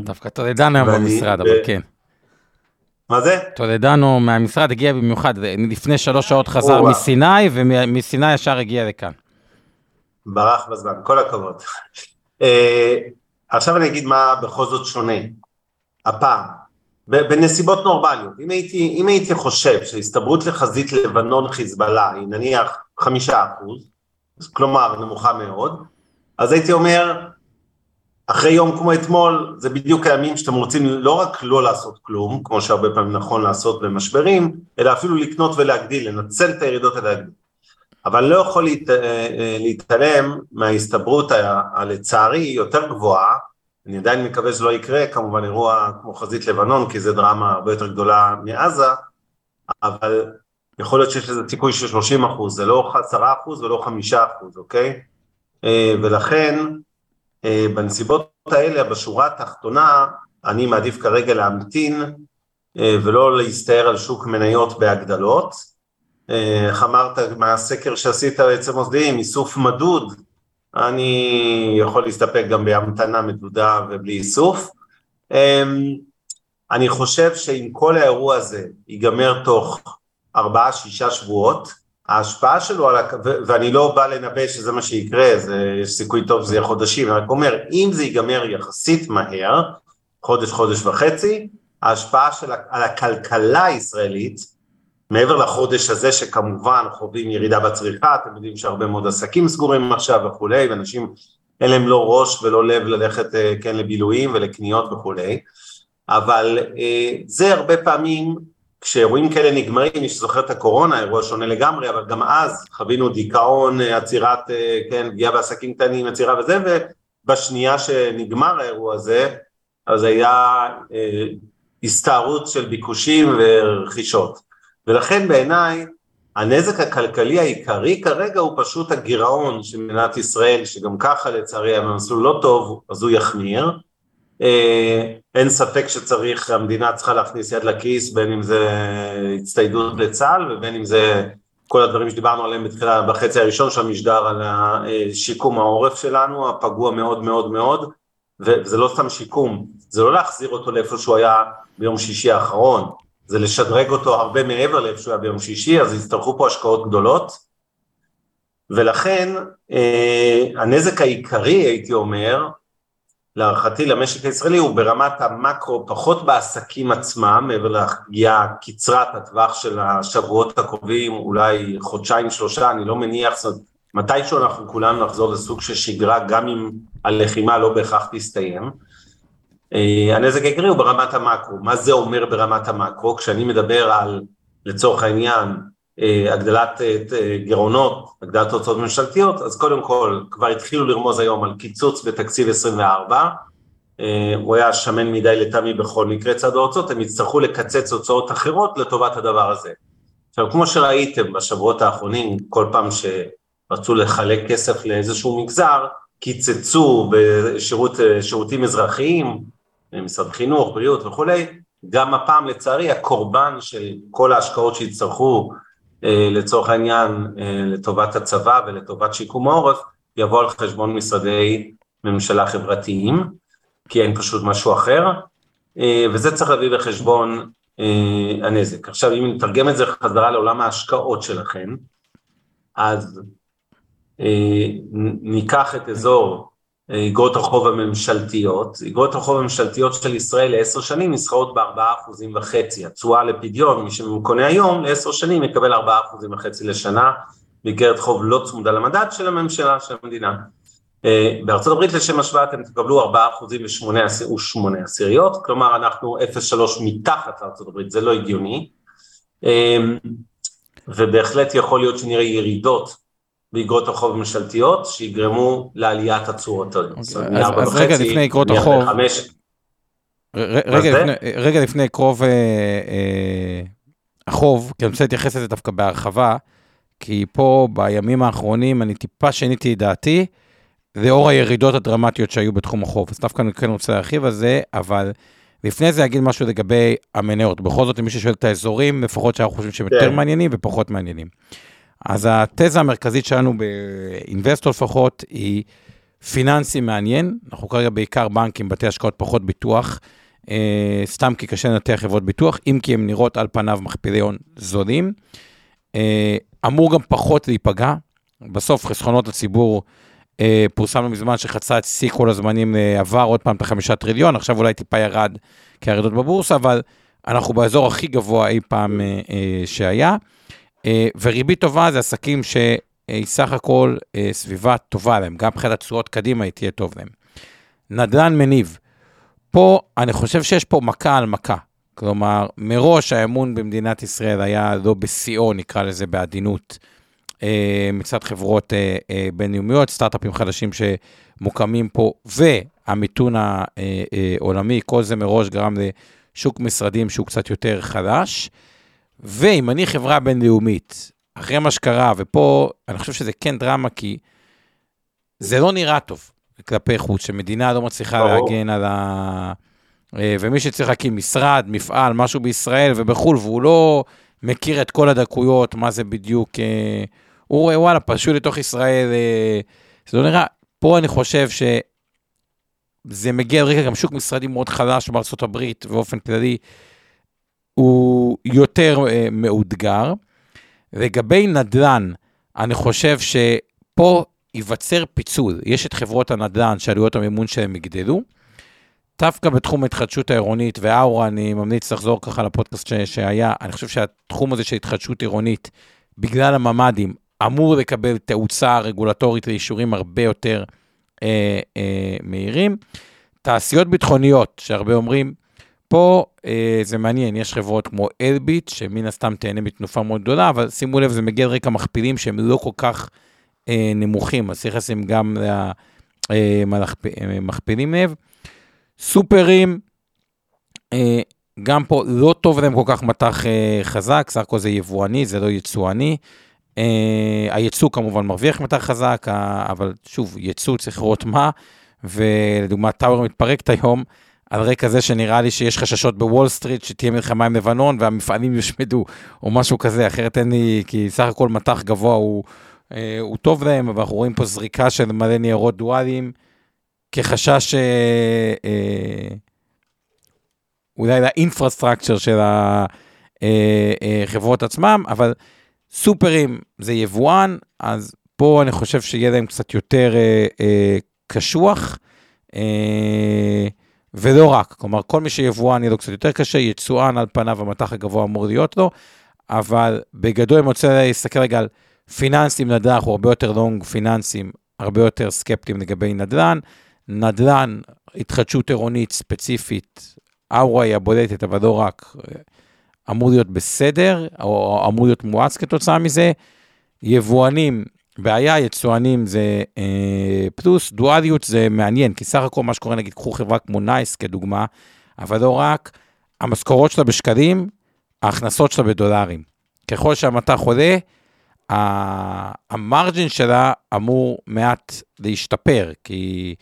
דווקא טולדנו היום במשרד, אבל כן. מה זה? טולדנו מהמשרד הגיע במיוחד, לפני שלוש שעות חזר מסיני, ומסיני ישר הגיע לכאן. ברח בזמן, כל הכבוד. אה, עכשיו אני אגיד מה בכל זאת שונה, הפעם, בנסיבות נורמליות. אם הייתי, אם הייתי חושב שהסתברות לחזית לבנון חיזבאללה היא נניח חמישה אחוז, כלומר נמוכה מאוד, אז הייתי אומר, אחרי יום כמו אתמול, זה בדיוק הימים שאתם רוצים לא רק לא לעשות כלום, כמו שהרבה פעמים נכון לעשות במשברים, אלא אפילו לקנות ולהגדיל, לנצל את הירידות ולהגדיל. אבל לא יכול להת, אה, להתעלם מההסתברות הלצערי יותר גבוהה, אני עדיין מקווה שזה לא יקרה, כמובן אירוע כמו חזית לבנון, כי זה דרמה הרבה יותר גדולה מעזה, אבל יכול להיות שיש לזה סיכוי של 30 אחוז, זה לא 10 אחוז ולא 5 אחוז, אוקיי? אה, ולכן אה, בנסיבות האלה, בשורה התחתונה, אני מעדיף כרגע להמתין אה, ולא להסתער על שוק מניות בהגדלות. איך אמרת מהסקר שעשית אצל מוסדיים, איסוף מדוד, אני יכול להסתפק גם בהמתנה מדודה ובלי איסוף. אני חושב שאם כל האירוע הזה ייגמר תוך ארבעה-שישה שבועות, ההשפעה שלו על, הכ... ואני לא בא לנבא שזה מה שיקרה, זה, יש סיכוי טוב שזה יהיה חודשים, אני רק אומר, אם זה ייגמר יחסית מהר, חודש, חודש וחצי, ההשפעה של, על הכלכלה הישראלית, מעבר לחודש הזה שכמובן חווים ירידה בצריכה, אתם יודעים שהרבה מאוד עסקים סגורים עכשיו וכולי, ואנשים אין להם לא ראש ולא לב ללכת אה, כן לבילויים ולקניות וכולי, אבל אה, זה הרבה פעמים כשאירועים כאלה נגמרים, מי שזוכר את הקורונה, אירוע שונה לגמרי, אבל גם אז חווינו דיכאון, אה, עצירת, כן, פגיעה בעסקים קטנים, עצירה וזה, ובשנייה שנגמר האירוע הזה, אז היה אה, הסתערות של ביקושים ורכישות. ולכן בעיניי הנזק הכלכלי העיקרי כרגע הוא פשוט הגירעון של מדינת ישראל, שגם ככה לצערי היה במסלול לא טוב, אז הוא יחמיר. אה, אין ספק שצריך, המדינה צריכה להכניס יד לכיס, בין אם זה הצטיידות לצה"ל ובין אם זה כל הדברים שדיברנו עליהם בתחילה, בחצי הראשון של המשדר על שיקום העורף שלנו, הפגוע מאוד מאוד מאוד, וזה לא סתם שיקום, זה לא להחזיר אותו לאיפה שהוא היה ביום שישי האחרון, זה לשדרג אותו הרבה מעבר לאיפה שהוא היה ביום שישי, אז יצטרכו פה השקעות גדולות, ולכן אה, הנזק העיקרי, הייתי אומר, להערכתי למשק הישראלי הוא ברמת המקרו, פחות בעסקים עצמם, מעבר לפגיעה קצרת הטווח של השבועות הקרובים, אולי חודשיים שלושה, אני לא מניח, זאת אומרת, מתישהו אנחנו כולנו נחזור לסוג של שגרה, גם אם הלחימה לא בהכרח תסתיים. אה, הנזק העיקרי הוא ברמת המקרו, מה זה אומר ברמת המקרו? כשאני מדבר על, לצורך העניין, אה, הגדלת אה, גירעונות, הגדלת הוצאות ממשלתיות, אז קודם כל כבר התחילו לרמוז היום על קיצוץ בתקציב 24, הוא היה שמן מדי לטעמי בכל מקרה צד ההוצאות, הם יצטרכו לקצץ הוצאות אחרות לטובת הדבר הזה. עכשיו כמו שראיתם בשבועות האחרונים, כל פעם שרצו לחלק כסף לאיזשהו מגזר, קיצצו בשירותים אזרחיים, משרד חינוך, בריאות וכולי, גם הפעם לצערי הקורבן של כל ההשקעות שיצטרכו אה, לצורך העניין אה, לטובת הצבא ולטובת שיקום העורף, יבוא על חשבון משרדי ממשלה חברתיים, כי אין פשוט משהו אחר, אה, וזה צריך להביא בחשבון הנזק. עכשיו אם נתרגם את זה חזרה לעולם ההשקעות שלכם, אז ניקח את אזור אגרות החוב הממשלתיות, אגרות החוב הממשלתיות של ישראל לעשר שנים נסחרות בארבעה אחוזים וחצי, התשואה לפדיון, מי שקונה היום לעשר שנים יקבל ארבעה אחוזים וחצי לשנה, באגרת חוב לא צמודה למדד של הממשלה, של המדינה. אה, בארצות הברית לשם השוואה אתם תקבלו ארבעה אחוזים ושמונה עשיריות, כלומר אנחנו 0.3 מתחת לארצות הברית, זה לא הגיוני, אה, ובהחלט יכול להיות שנראה ירידות באגרות החוב הממשלתיות שיגרמו לעליית התשואות. אוקיי, אז רגע לפני אגרות החוב, רגע לפני קרוב אה, אה, החוב, כי אני רוצה להתייחס לזה דווקא בהרחבה, כי פה בימים האחרונים אני טיפה שיניתי את דעתי, לאור הירידות הדרמטיות שהיו בתחום החוב. אז דווקא אני כן רוצה להרחיב על זה, אבל לפני זה אגיד משהו לגבי המניות. בכל זאת, מי ששואל את האזורים, לפחות שאנחנו חושבים שהם יותר כן. מעניינים ופחות מעניינים. אז התזה המרכזית שלנו באינבסטור לפחות היא פיננסי מעניין, אנחנו כרגע בעיקר בנקים, בתי השקעות, פחות ביטוח, אה, סתם כי קשה לנתח חברות ביטוח, אם כי הן נראות על פניו מכפילי הון זולים. אה, אמור גם פחות להיפגע, בסוף חסכונות לציבור אה, פורסם לא מזמן שחצה את שיא כל הזמנים, עבר עוד פעם את החמישה טריליון, עכשיו אולי טיפה ירד כהרדות בבורסה, אבל אנחנו באזור הכי גבוה אי פעם שהיה. אה, וריבית טובה זה עסקים שהיא סך הכל אה, סביבה טובה להם, גם מבחינת התשואות קדימה היא תהיה טוב להם. נדל"ן מניב, פה אני חושב שיש פה מכה על מכה. כלומר, מראש האמון במדינת ישראל היה לא בשיאו, נקרא לזה בעדינות, אה, מצד חברות בינלאומיות, סטארט-אפים חדשים שמוקמים פה, והמיתון העולמי, כל זה מראש גרם לשוק משרדים שהוא קצת יותר חלש. ואם אני חברה בינלאומית, אחרי מה שקרה, ופה אני חושב שזה כן דרמה, כי זה לא נראה טוב כלפי חוץ, שמדינה לא מצליחה ברור. להגן על ה... אה, ומי שצריך להקים משרד, מפעל, משהו בישראל ובחו"ל, והוא לא מכיר את כל הדקויות, מה זה בדיוק, אה, הוא רואה, וואלה, פשוט לתוך ישראל, אה, זה לא נראה, פה אני חושב שזה מגיע על רקע גם שוק משרדי מאוד חלש בארצות הברית, באופן כללי, הוא יותר uh, מאותגר. לגבי נדל"ן, אני חושב שפה ייווצר פיצול. יש את חברות הנדל"ן שעלויות המימון שלהם יגדלו. דווקא בתחום ההתחדשות העירונית, ואאורה, אני ממליץ לחזור ככה לפודקאסט ש- שהיה, אני חושב שהתחום הזה של התחדשות עירונית, בגלל הממ"דים, אמור לקבל תאוצה רגולטורית לאישורים הרבה יותר אה, אה, מהירים. תעשיות ביטחוניות, שהרבה אומרים, פה אה, זה מעניין, יש חברות כמו אלביט, שמן הסתם תהנה מתנופה מאוד גדולה, אבל שימו לב, זה מגיע על רקע מכפילים שהם לא כל כך אה, נמוכים, אז צריך לשים גם למכפילים אה, לב. סופרים, אה, גם פה לא טוב להם כל כך מטח אה, חזק, סך הכל זה יבואני, זה לא יצואני. אה, הייצוא כמובן מרוויח מטח חזק, אבל שוב, ייצוא צריך לראות מה, ולדוגמה טאוור מתפרקת היום, על רקע זה שנראה לי שיש חששות בוול סטריט שתהיה מלחמה עם לבנון והמפעלים יושמדו, או משהו כזה, אחרת אין לי, כי סך הכל מטח גבוה הוא, אה, הוא טוב להם, אבל אנחנו רואים פה זריקה של מלא ניירות דואליים, כחשש אה, אה, אולי לאינפרסטרקצ'ר של החברות אה, אה, עצמם, אבל סופרים זה יבואן, אז פה אני חושב שיהיה להם קצת יותר אה, אה, קשוח. אה, ולא רק, כלומר, כל מי שיבואן יהיה לו קצת יותר קשה, יצואן על פניו המטח הגבוה אמור להיות לו, אבל בגדול אני רוצה להסתכל רגע על פיננסים, נדל"ן, אנחנו הרבה יותר long פיננסים, הרבה יותר סקפטיים לגבי נדל"ן. נדל"ן, התחדשות עירונית ספציפית, אאורה היא הבולטת, אבל לא רק, אמור להיות בסדר, או אמור להיות מואץ כתוצאה מזה. יבואנים, בעיה, יצואנים זה אה, פלוס, דואליות זה מעניין, כי סך הכל מה שקורה, נגיד, קחו חברה כמו נייס כדוגמה, אבל לא רק, המשכורות שלה בשקלים, ההכנסות שלה בדולרים. ככל שהמטח עולה, המרג'ין שלה אמור מעט להשתפר, כי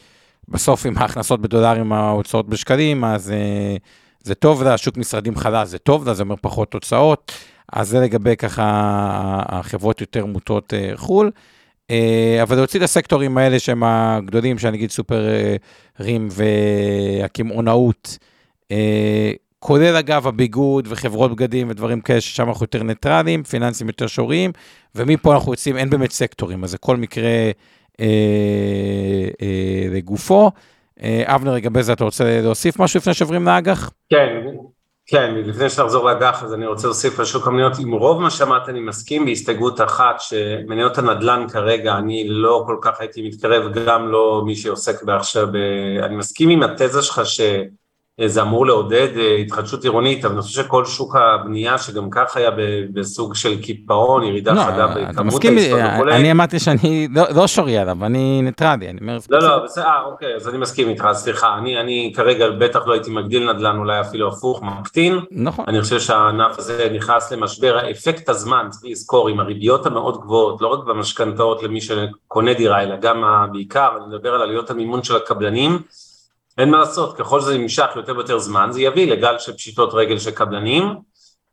בסוף עם ההכנסות בדולרים, ההוצאות בשקלים, אז אה, זה טוב לה, שוק משרדים חלש זה טוב לה, זה אומר פחות תוצאות. אז זה לגבי ככה החברות יותר מוטות אה, חו"ל. אה, אבל להוציא הסקטורים האלה שהם הגדולים, שאני אגיד סופרים והקמעונאות, אה, כולל אגב הביגוד וחברות בגדים ודברים כאלה ששם אנחנו יותר ניטרלים, פיננסים יותר שוריים, ומפה אנחנו יוצאים, אין באמת סקטורים, אז זה כל מקרה אה, אה, לגופו. אבנר, לגבי זה אתה רוצה להוסיף משהו לפני שעוברים לאג"ח? כן, כן, לפני שנחזור לאג"ח אז אני רוצה להוסיף על שוק המניות, עם רוב מה שאמרת אני מסכים בהסתייגות אחת שמניות הנדל"ן כרגע אני לא כל כך הייתי מתקרב, גם לא מי שעוסק בעכשיו, אני מסכים עם התזה שלך ש... זה אמור לעודד אה, התחדשות עירונית, אבל אני חושב שכל שוק הבנייה, שגם כך היה בסוג של קיפאון, ירידה לא, חדה בכמות העסקות וכולי. אני אמרתי שאני לא, לא שורי עליו, אני ניטרלי, אני אומר... לא, לא, בסדר, אה, אוקיי, אז אני מסכים איתך, סליחה, אני, אני כרגע בטח לא הייתי מגדיל נדל"ן, אולי אפילו הפוך, מקטין. נכון. אני חושב שהענף הזה נכנס למשבר, האפקט הזמן, צריך לזכור, עם הריביות המאוד גבוהות, לא רק במשכנתאות למי שקונה דירה, אלא גם בעיקר, אני מדבר על עלויות המימון של הקבלנים. אין מה לעשות, ככל שזה נמשך יותר ויותר זמן, זה יביא לגל של פשיטות רגל של קבלנים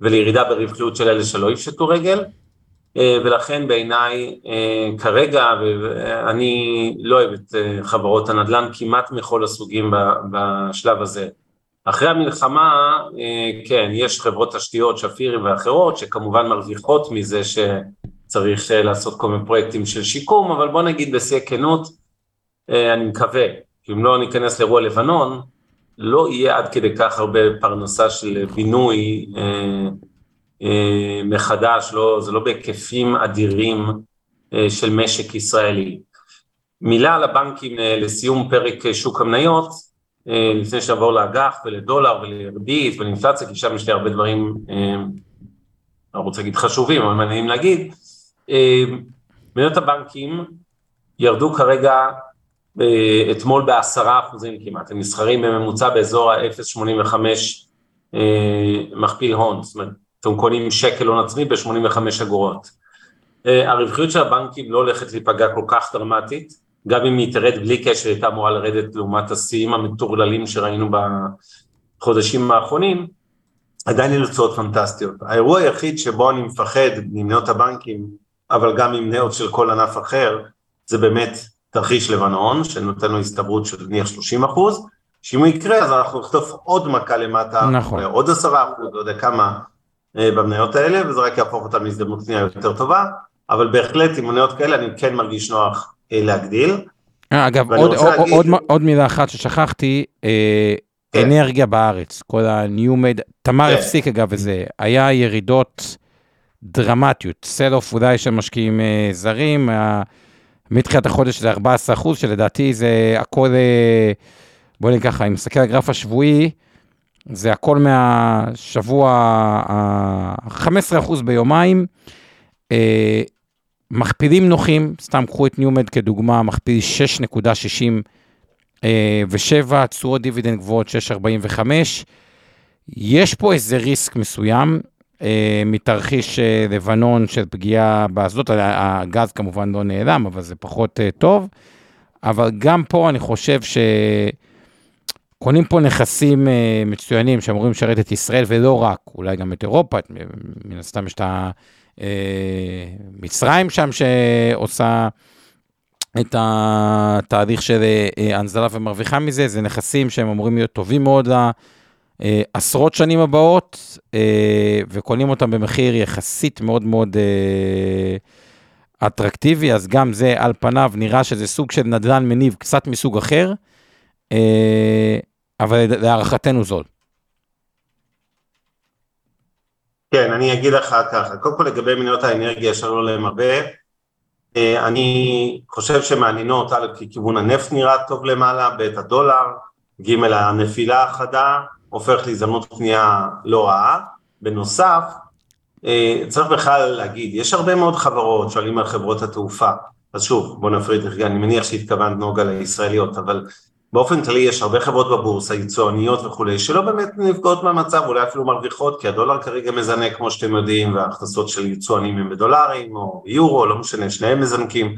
ולירידה ברווחיות של אלה שלא יפשטו רגל, אה, ולכן בעיניי אה, כרגע, ואני לא אוהב את אה, חברות הנדל"ן כמעט מכל הסוגים בשלב הזה. אחרי המלחמה, כן, יש חברות תשתיות, שפירי ואחרות, שכמובן מרוויחות מזה שצריך לעשות כל מיני פרויקטים של שיקום, אבל בוא נגיד בשיא הכנות, אני מקווה אם לא ניכנס לאירוע לבנון, לא יהיה עד כדי כך הרבה פרנסה של בינוי אה, אה, מחדש, לא, זה לא בהיקפים אדירים אה, של משק ישראלי. מילה על הבנקים אה, לסיום פרק אה, שוק המניות, אה, לפני שנעבור לאג"ח ולדולר ולריבית ולאינפלציה, כי שם יש לי הרבה דברים, אה, אני רוצה להגיד חשובים, אבל מעניינים להגיד. אה, מניות הבנקים ירדו כרגע אתמול בעשרה אחוזים כמעט, הם נסחרים בממוצע באזור ה-0.85 אה, מכפיל הון, זאת אומרת, אתם קונים שקל הון עצמי ב-85 אגורות. אה, הרווחיות של הבנקים לא הולכת להיפגע כל כך דרמטית, גם אם היא תרד בלי קשר, הייתה אמורה לרדת לעומת השיאים המטורללים שראינו בחודשים האחרונים, עדיין יהיו תוצאות פנטסטיות. האירוע היחיד שבו אני מפחד ממניות הבנקים, אבל גם ממניות של כל ענף אחר, זה באמת תרחיש לבנון, שנותן לו הסתברות של נניח 30 אחוז, שאם הוא יקרה אז אנחנו נחטוף עוד מכה למטה, נכון. עוד עשרה אחוז, לא יודע כמה, במניות האלה, וזה רק יהפוך אותן להזדמנות קנייה יותר טובה, אבל בהחלט עם מניות כאלה אני כן מרגיש נוח להגדיל. אגב, עוד, עוד, להגיד... עוד, עוד מילה אחת ששכחתי, אה, כן. אנרגיה בארץ, כל הניומד, תמר כן. הפסיק אגב וזה, היה ירידות דרמטיות, sell-off אולי של משקיעים אה, זרים, אה, מתחילת החודש זה 14 אחוז, שלדעתי זה הכל, אה, בוא נגיד ככה, אם נסתכל על הגרף השבועי, זה הכל מהשבוע, ה-15 אחוז ביומיים. אה, מכפילים נוחים, סתם קחו את ניומד כדוגמה, מכפיל 6.67, תשואות דיבידנד גבוהות 6.45. יש פה איזה ריסק מסוים אה, מתרחיש אה, לבנון של פגיעה באסדות, הגז כמובן לא נעלם, אבל זה פחות אה, טוב. אבל גם פה אני חושב שקונים פה נכסים אה, מצוינים שאמורים לשרת את ישראל ולא רק, אולי גם את אירופה, מן הסתם יש את ה... אה, שם שעושה את התהליך של אה, הנזלה ומרוויחה מזה, זה נכסים שהם אמורים להיות טובים מאוד לעשרות שנים הבאות, אה, וקונים אותם במחיר יחסית מאוד מאוד אטרקטיבי, אז גם זה על פניו נראה שזה סוג של נדל"ן מניב קצת מסוג אחר, אבל להערכתנו זול. כן, אני אגיד לך ככה, קודם כל לגבי מניות האנרגיה שלא להם הרבה, אה, אני חושב שמעניינות, א', כי כיוון הנפט נראה טוב למעלה, ב', הדולר, ג', הנפילה החדה, הופך להזדמנות קנייה לא רעה. בנוסף, אה, צריך בכלל להגיד, יש הרבה מאוד חברות, שואלים על חברות התעופה, אז שוב, בוא נפריד רגע, אני מניח שהתכוונת נוגה לישראליות, אבל באופן כללי יש הרבה חברות בבורסה, יצואניות וכולי, שלא באמת נפגעות מהמצב, אולי אפילו מרוויחות, כי הדולר כרגע מזנק כמו שאתם יודעים, וההכנסות של יצואנים הם בדולרים או ביורו, לא משנה, שניהם מזנקים.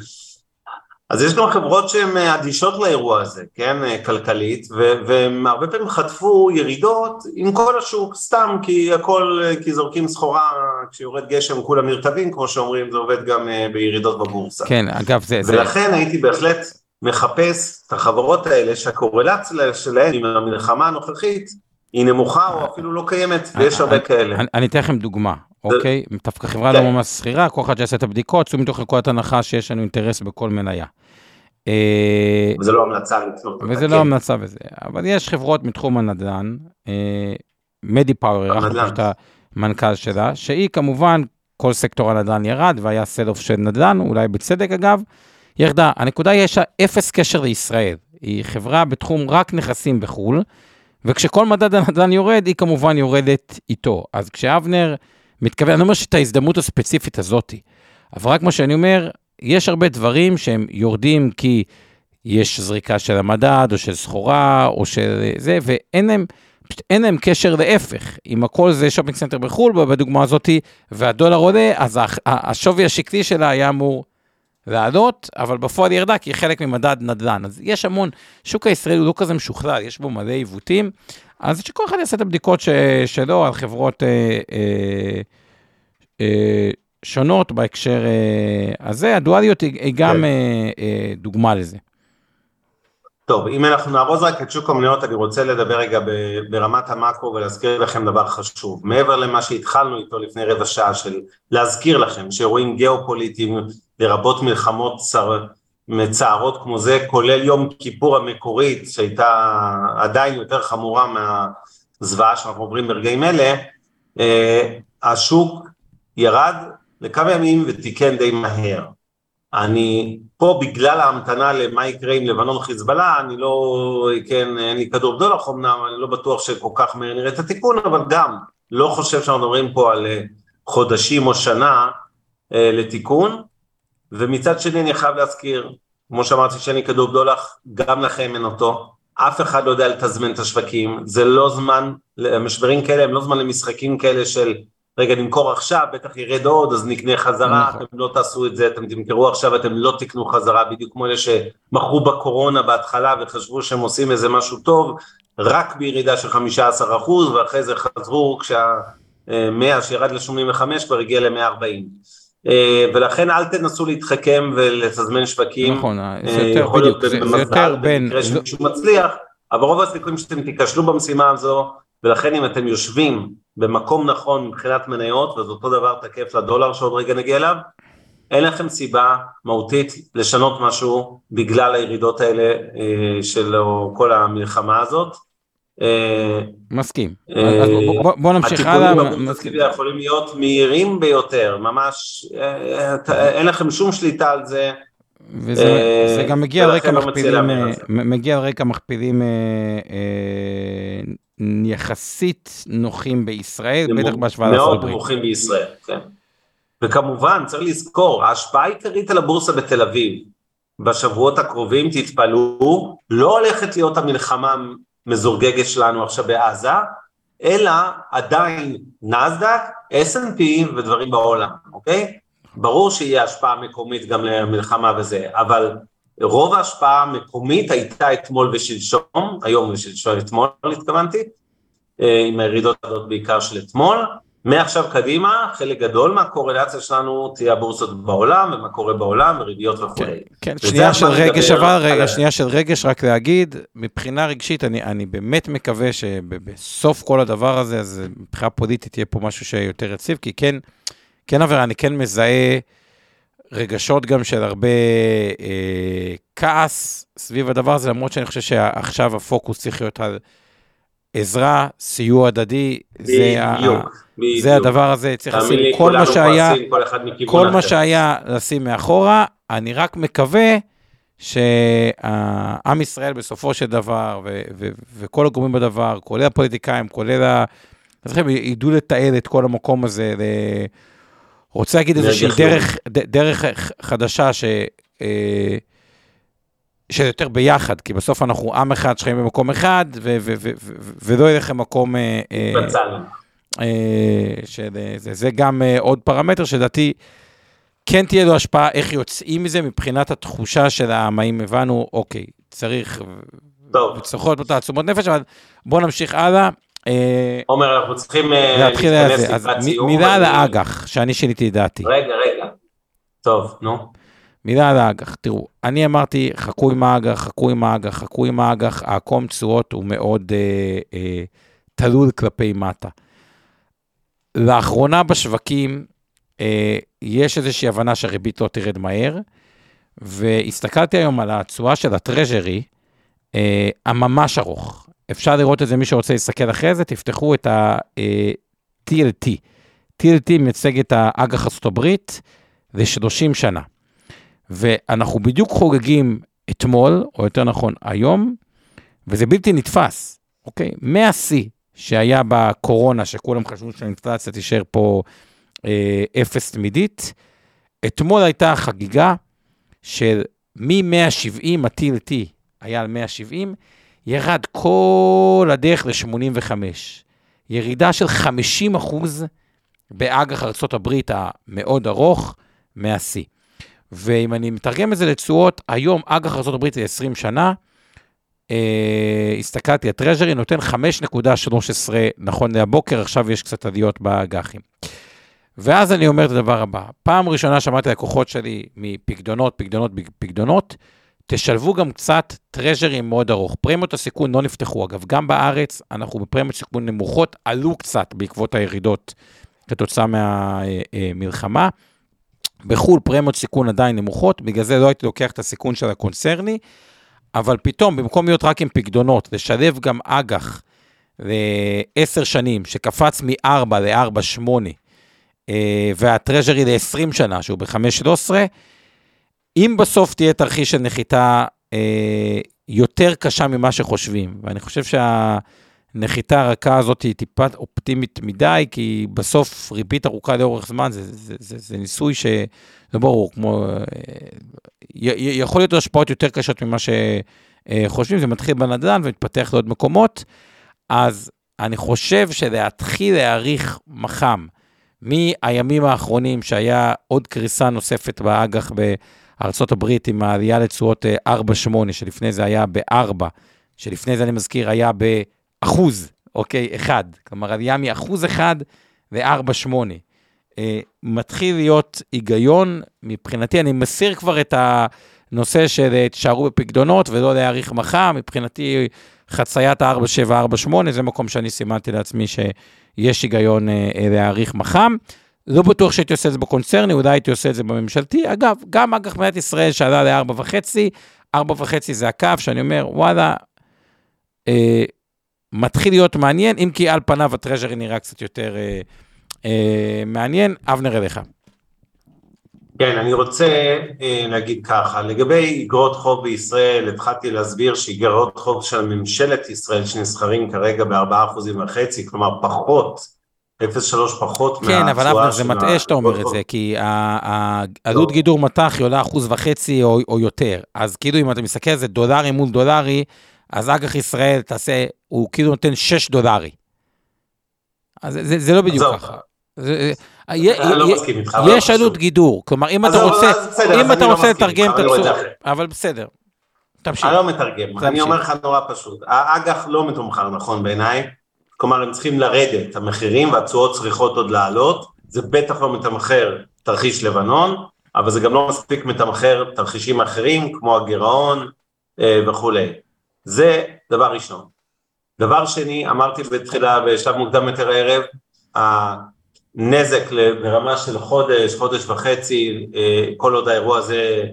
אז יש גם חברות שהן אדישות לאירוע הזה, כן, כלכלית, והם הרבה פעמים חטפו ירידות עם כל השוק, סתם, כי הכל, כי זורקים סחורה, כשיורד גשם כולם נרטבים, כמו שאומרים, זה עובד גם אה, בירידות בבורסה. כן, אגב, זה... ולכן זה... הייתי בהחלט... מחפש את החברות האלה שהקורלציה שלהן עם המלחמה הנוכחית היא נמוכה או אפילו לא קיימת, ויש הרבה כאלה. אני אתן לכם דוגמה, אוקיי? דווקא חברה לא. ממש שכירה, כל אחד שיעשה את הבדיקות, צאו מתוך נקודת הנחה שיש לנו אינטרס בכל מניה. אה, וזה לא המלצה לקנות וזה לא. המלצה וזה, אבל יש חברות מתחום הנדל"ן, מדי פאוור, אנחנו את המנכ"ל שלה, שהיא כמובן, כל סקטור הנדל"ן ירד והיה sell-off של נדל"ן, אולי בצדק אגב, ירדה. הנקודה היא, יש לה אפס קשר לישראל. היא חברה בתחום רק נכסים בחו"ל, וכשכל מדד הנדל"ן יורד, היא כמובן יורדת איתו. אז כשאבנר מתכוון, אני אומר שאת ההזדמנות הספציפית הזאתי, אבל רק מה שאני אומר, יש הרבה דברים שהם יורדים כי יש זריקה של המדד, או של סחורה, או של זה, ואין להם, פשוט אין להם קשר להפך. אם הכל זה shopping center בחו"ל, בדוגמה הזאתי, והדולר עולה, אז השווי השקלי שלה היה אמור לעלות, אבל בפועל ירדה כי היא חלק ממדד נדל"ן. אז יש המון, שוק הישראלי הוא לא כזה משוכלל, יש בו מלא עיוותים, אז שכל אחד יעשה את הבדיקות ש, שלו על חברות אה, אה, אה, שונות בהקשר אה, הזה, הדואליות היא, היא גם כן. אה, אה, דוגמה לזה. טוב, אם אנחנו נארוז רק את שוק המניות, אני רוצה לדבר רגע ברמת המאקרו ולהזכיר לכם דבר חשוב. מעבר למה שהתחלנו איתו לפני רבע שעה של להזכיר לכם שאירועים גיאופוליטיים לרבות מלחמות צר... מצערות כמו זה, כולל יום כיפור המקורית שהייתה עדיין יותר חמורה מהזוועה שאנחנו עוברים ברגעים אלה, אה, השוק ירד לכמה ימים ותיקן די מהר. אני פה בגלל ההמתנה למה יקרה עם לבנון חיזבאללה, אני לא, כן, אין לי כדור בדולח אמנם, אני לא בטוח שכל כך מהר נראה את התיקון, אבל גם לא חושב שאנחנו מדברים פה על אה, חודשים או שנה אה, לתיקון, ומצד שני אני חייב להזכיר, כמו שאמרתי שאין לי כדור בדולח, גם לכם אין אותו, אף אחד לא יודע לתזמן את השווקים, זה לא זמן, משברים כאלה הם לא זמן למשחקים כאלה של רגע נמכור עכשיו, בטח ירד עוד, אז נקנה חזרה, נכון. אתם לא תעשו את זה, אתם תמכרו עכשיו, אתם לא תקנו חזרה, בדיוק כמו אלה שמכרו בקורונה בהתחלה וחשבו שהם עושים איזה משהו טוב, רק בירידה של 15% ואחרי זה חזרו כשה-100 שירד ל-85 כבר הגיע ל-140. אה, ולכן אל תנסו להתחכם ולתזמן שווקים. נכון, אה, זה יותר, בדיוק, זה, זה יותר בין... במקרה שמישהו מצליח, אבל רוב הסיכויים שאתם תיכשלו במשימה הזו, ולכן אם אתם יושבים במקום נכון מבחינת מניות, וזה אותו דבר תקף לדולר שעוד רגע נגיע אליו, אין לכם סיבה מהותית לשנות משהו בגלל הירידות האלה אה, של כל המלחמה הזאת. אה, מסכים. אה, אז בוא, נמשיך הלאה. הטיפולים יכולים להיות מהירים ביותר, ממש, אין לכם שום שליטה על זה. וזה גם מגיע על רקע מכפילים, מגיע על רקע מכפילים יחסית נוחים בישראל, בטח בהשוואה לארצות הברית. מאוד נוחים בישראל, כן. וכמובן, צריך לזכור, ההשפעה העיקרית על הבורסה בתל אביב בשבועות הקרובים, תתפלאו, לא הולכת להיות המלחמה המזורגגת שלנו עכשיו בעזה, אלא עדיין נסדק, S&P ודברים בעולם, אוקיי? ברור שיהיה השפעה מקומית גם למלחמה וזה, אבל רוב ההשפעה המקומית הייתה אתמול ושלשום, היום ושלשום, אתמול התכוונתי, אה, עם הירידות הזאת בעיקר של אתמול, מעכשיו קדימה, חלק גדול מהקורלציה שלנו תהיה הבורסות בעולם, ומה קורה בעולם, וריביות וכו'. כן, כן שנייה של רגש, אבל רגע, שנייה של רגש, רק להגיד, מבחינה רגשית, אני, אני באמת מקווה שבסוף כל הדבר הזה, אז מבחינה פוליטית יהיה פה משהו שיותר יציב, כי כן, כן, אבל אני כן מזהה רגשות גם של הרבה אה, כעס סביב הדבר הזה, למרות שאני חושב שעכשיו הפוקוס צריך להיות על עזרה, סיוע הדדי, זה, ה... זה הדבר הזה, צריך לשים כל מה שהיה, כל מה שהיה לשים מאחורה, אני רק מקווה שעם ישראל בסופו של דבר, ו- ו- וכל הגורמים בדבר, כולל הפוליטיקאים, כולל ה... אז ידעו לתעל את כל המקום הזה, ל... רוצה להגיד איזושהי דרך, דרך חדשה ש... אה, שיותר ביחד, כי בסוף אנחנו עם אחד שחיים במקום אחד, ולא למקום... אה, אה, שזה זה גם עוד פרמטר שלדעתי כן תהיה לו השפעה איך יוצאים מזה מבחינת התחושה של העם, האם הבנו, אוקיי, צריך, וצריכות להיות תעצומות נפש, אבל בואו נמשיך הלאה. עומר, אנחנו צריכים להתחיל להתכנס לקראת סיום. מילה על האג"ח, שאני שיניתי את דעתי. רגע, רגע. טוב, נו. מילה על האג"ח, תראו, אני אמרתי, חכו עם האג"ח, חכו עם האג"ח, חכו עם האג"ח, העקום תשואות הוא מאוד אה, אה, תלול כלפי מטה. לאחרונה בשווקים אה, יש איזושהי הבנה שהריבית לא תרד מהר, והסתכלתי היום על התשואה של הטרז'רי, אה, הממש ארוך. אפשר לראות את זה, מי שרוצה להסתכל אחרי זה, תפתחו את ה-TLT. אה, TLT מייצג את האג"ח ארצות הברית ל-30 שנה. ואנחנו בדיוק חוגגים אתמול, או יותר נכון היום, וזה בלתי נתפס, אוקיי? מהשיא שהיה בקורונה, שכולם חשבו שהאינפלציה תישאר פה אה, אפס תמידית, אתמול הייתה חגיגה של מ-170, ה-TLT היה על 170, ירד כל הדרך ל-85. ירידה של 50 אחוז באג"ח ארה"ב המאוד ארוך מהשיא. ואם אני מתרגם את זה לתשואות, היום אג"ח ארה"ב ל-20 שנה, אה, הסתכלתי, הטרז'רי נותן 5.13 נכון להבוקר, עכשיו יש קצת עליות באג"חים. ואז אני אומר את הדבר הבא, פעם ראשונה שמעתי לקוחות שלי מפקדונות, פקדונות, פקדונות, תשלבו גם קצת טרז'רי מאוד ארוך. פרמיות הסיכון לא נפתחו, אגב, גם בארץ אנחנו בפרמיות סיכון נמוכות, עלו קצת בעקבות הירידות כתוצאה מהמלחמה. אה, בחו"ל פרמיות סיכון עדיין נמוכות, בגלל זה לא הייתי לוקח את הסיכון של הקונצרני, אבל פתאום, במקום להיות רק עם פקדונות, לשלב גם אג"ח לעשר שנים, שקפץ מ-4 ל-4-8, אה, והטרז'רי ל-20 שנה, שהוא ב-5-13, אם בסוף תהיה תרחיש של נחיתה אה, יותר קשה ממה שחושבים, ואני חושב שה... הנחיתה הרכה הזאת היא טיפה אופטימית מדי, כי בסוף ריבית ארוכה לאורך זמן זה, זה, זה, זה ניסוי שזה ברור, כמו... אה, יכול להיות השפעות יותר קשות ממה שחושבים, זה מתחיל בנדל"ן ומתפתח לעוד מקומות, אז אני חושב שלהתחיל להעריך מח"מ מהימים האחרונים, שהיה עוד קריסה נוספת באג"ח הברית עם העלייה לתשואות 4-8, אה, שלפני זה היה ב-4, שלפני זה אני מזכיר היה ב... אחוז, אוקיי, אחד. כלומר, עלייה מאחוז אחד ו-4, 8. Uh, מתחיל להיות היגיון, מבחינתי, אני מסיר כבר את נושא של אה, תישארו בפקדונות ולא להאריך מחר, מבחינתי חציית ה-4748 זה מקום שאני סימנתי לעצמי שיש היגיון אה, אה, להאריך מח"מ. לא בטוח שהייתי עושה את זה בקונצרני, אולי הייתי עושה את זה בממשלתי. אגב, גם אג"ח מדינת ישראל שעלה ל-4.5, 4.5 זה הקו שאני אומר, וואלה, אה, מתחיל להיות מעניין, אם כי על פניו הטרז'רי נראה קצת יותר אה, אה, מעניין. אבנר אליך. כן, אני רוצה אה, להגיד ככה, לגבי אגרות חוב בישראל, התחלתי להסביר שאגרות חוב של ממשלת ישראל שנסחרים כרגע ב-4.5%, כלומר פחות, 0.3 פחות כן, מהתשואה אבל אבנר, זה מטעה שאתה אומר את זה, כי עלות לא. גידור מטח היא עולה אחוז וחצי או, או יותר, אז כאילו אם אתה מסתכל על זה דולרי מול דולרי, אז אג"ח ישראל תעשה, הוא כאילו נותן 6 דולרי. אז זה, זה לא בדיוק ככה. זה, לא יש עלות גידור, כלומר אם אתה רוצה, אם אתה לא רוצה לתרגם את הצורה, אבל בסדר, תמשיך. אני לא מתרגם, אני אומר לך נורא פשוט, האג"ח לא מתומחר נכון בעיניי, כלומר הם צריכים לרדת המחירים והתשואות צריכות עוד לעלות, זה בטח לא מתמחר תרחיש לבנון, אבל זה גם לא מספיק מתמחר תרחישים אחרים כמו הגירעון אה, וכולי. זה דבר ראשון. דבר שני, אמרתי בתחילה בשלב מוקדם יותר הערב, נזק ברמה של חודש, חודש וחצי, אה, כל עוד האירוע הזה,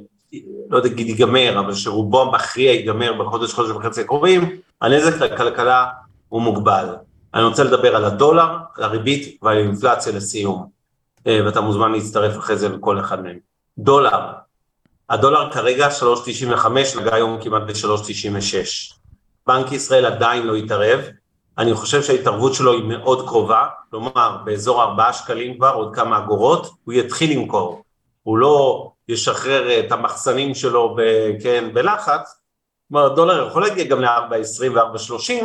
לא יודע, ייגמר, אבל שרובו המכריע ייגמר בחודש, חודש וחצי הקרובים, הנזק לכלכלה הוא מוגבל. אני רוצה לדבר על הדולר, על הריבית ועל האינפלציה לסיום, אה, ואתה מוזמן להצטרף אחרי זה לכל אחד מהם. דולר, הדולר כרגע 3.95, נגע היום כמעט ב-3.96. בנק ישראל עדיין לא התערב, אני חושב שההתערבות שלו היא מאוד קרובה, כלומר באזור 4 שקלים כבר, עוד כמה אגורות, הוא יתחיל למכור, הוא לא ישחרר את המחסנים שלו, ב, כן, בלחץ, כלומר הדולר יכול להגיע גם ל-4.20 ו-4.30,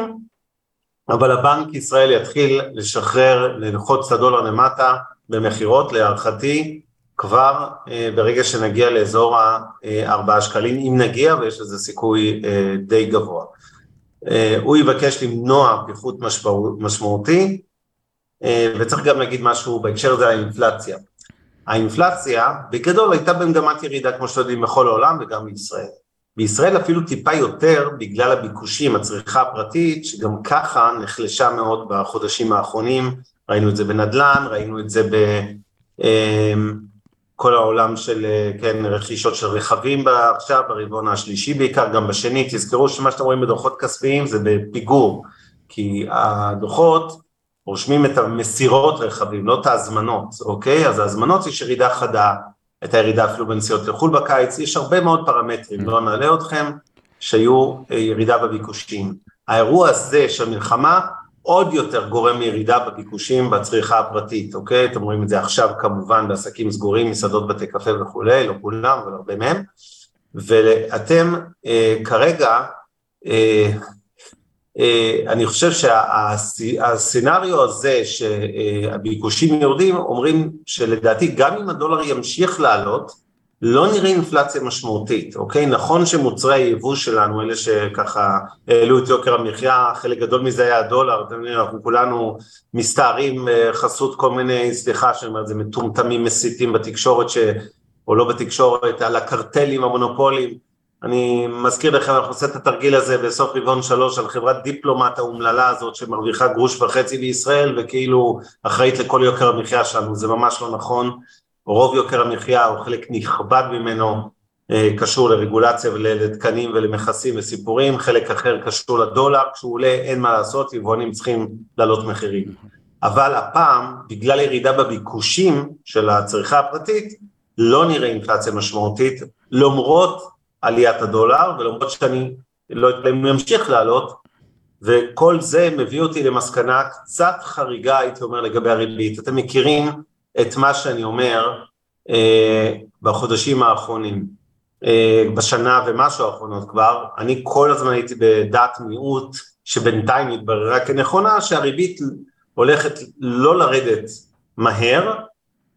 אבל הבנק ישראל יתחיל לשחרר, ללחוץ את הדולר למטה במכירות, להערכתי, כבר אה, ברגע שנגיע לאזור ה-4 שקלים, אם נגיע, ויש לזה סיכוי אה, די גבוה. אה, הוא יבקש למנוע פיחות משמעותי, וצריך גם להגיד משהו בהקשר הזה על האינפלציה. האינפלציה בגדול הייתה במגמת ירידה כמו שאתם יודעים בכל העולם וגם בישראל. בישראל אפילו טיפה יותר בגלל הביקושים, הצריכה הפרטית, שגם ככה נחלשה מאוד בחודשים האחרונים, ראינו את זה בנדל"ן, ראינו את זה ב... כל העולם של, אה, כן, רכישות של רכבים עכשיו, ברבעון השלישי בעיקר, גם בשני, תזכרו שמה שאתם רואים בדוחות כספיים זה בפיגור, כי הדוחות רושמים את המסירות רכבים, לא את ההזמנות, אוקיי? אז ההזמנות יש ירידה חדה, את הירידה אפילו בנסיעות לחו"ל בקיץ, יש הרבה מאוד פרמטרים, לא נעלה אתכם, שהיו אה, ירידה בביקושים. האירוע הזה של מלחמה עוד יותר גורם לירידה בביקושים בצריכה הפרטית, אוקיי? אתם רואים את זה עכשיו כמובן בעסקים סגורים, מסעדות, בתי קפה וכולי, לא כולם, אבל הרבה מהם, ואתם אה, כרגע, אה, אה, אני חושב שהסצנריו הזה שהביקושים יורדים, אומרים שלדעתי גם אם הדולר ימשיך לעלות, לא נראה אינפלציה משמעותית, אוקיי? נכון שמוצרי היבוא שלנו, אלה שככה העלו את יוקר המחיה, חלק גדול מזה היה הדולר, אנחנו כולנו מסתערים אה, חסות כל מיני, סליחה שאני אומר, זה מטומטמים מסיתים בתקשורת, ש... או לא בתקשורת, על הקרטלים, המונופולים. אני מזכיר לכם, אנחנו עושים את התרגיל הזה בסוף רבעון שלוש על חברת דיפלומט האומללה הזאת שמרוויחה גרוש וחצי בישראל וכאילו אחראית לכל יוקר המחיה שלנו, זה ממש לא נכון. רוב יוקר המחיה או חלק נכבד ממנו אה, קשור לרגולציה ולתקנים ולמכסים וסיפורים, חלק אחר קשור לדולר, כשהוא עולה אין מה לעשות, יבואנים צריכים להעלות מחירים. אבל הפעם, בגלל ירידה בביקושים של הצריכה הפרטית, לא נראה אינפלציה משמעותית, למרות עליית הדולר ולמרות שאני לא יודע אם הוא ימשיך לעלות, וכל זה מביא אותי למסקנה קצת חריגה, הייתי אומר, לגבי הריבית. אתם מכירים את מה שאני אומר אה, בחודשים האחרונים, אה, בשנה ומשהו האחרונות כבר, אני כל הזמן הייתי בדעת מיעוט שבינתיים התבררה כנכונה שהריבית הולכת לא לרדת מהר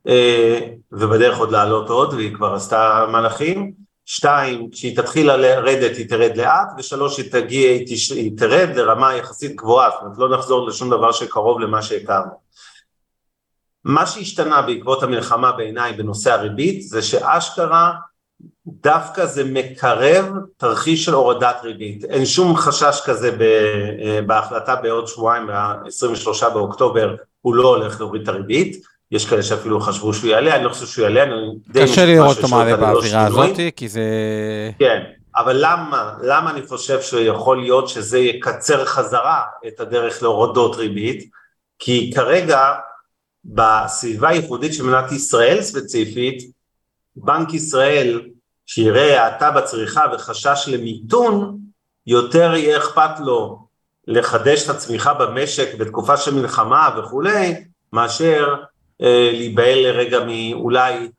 אה, ובדרך עוד לעלות עוד והיא כבר עשתה מהלכים, שתיים, כשהיא תתחיל לרדת היא תרד לאט, ושלוש, היא תגיע, היא תרד לרמה יחסית גבוהה, זאת אומרת לא נחזור לשום דבר שקרוב למה שהכרנו. מה שהשתנה בעקבות המלחמה בעיניי בנושא הריבית זה שאשכרה דווקא זה מקרב תרחיש של הורדת ריבית. אין שום חשש כזה בהחלטה בעוד שבועיים, ב-23 באוקטובר, הוא לא הולך להוריד את הריבית. יש כאלה שאפילו חשבו שהוא יעלה, אני לא חושב שהוא יעלה, אני די קשה לראות אותו מעלה באווירה הזאת, כי זה... כן, אבל למה, למה אני חושב שיכול להיות שזה יקצר חזרה את הדרך להורדות ריבית? כי כרגע בסביבה הייחודית של מדינת ישראל ספציפית, בנק ישראל שיראה האטה בצריכה וחשש למיתון, יותר יהיה אכפת לו לחדש את הצמיחה במשק בתקופה של מלחמה וכולי, מאשר אה, להיבהל לרגע מאולי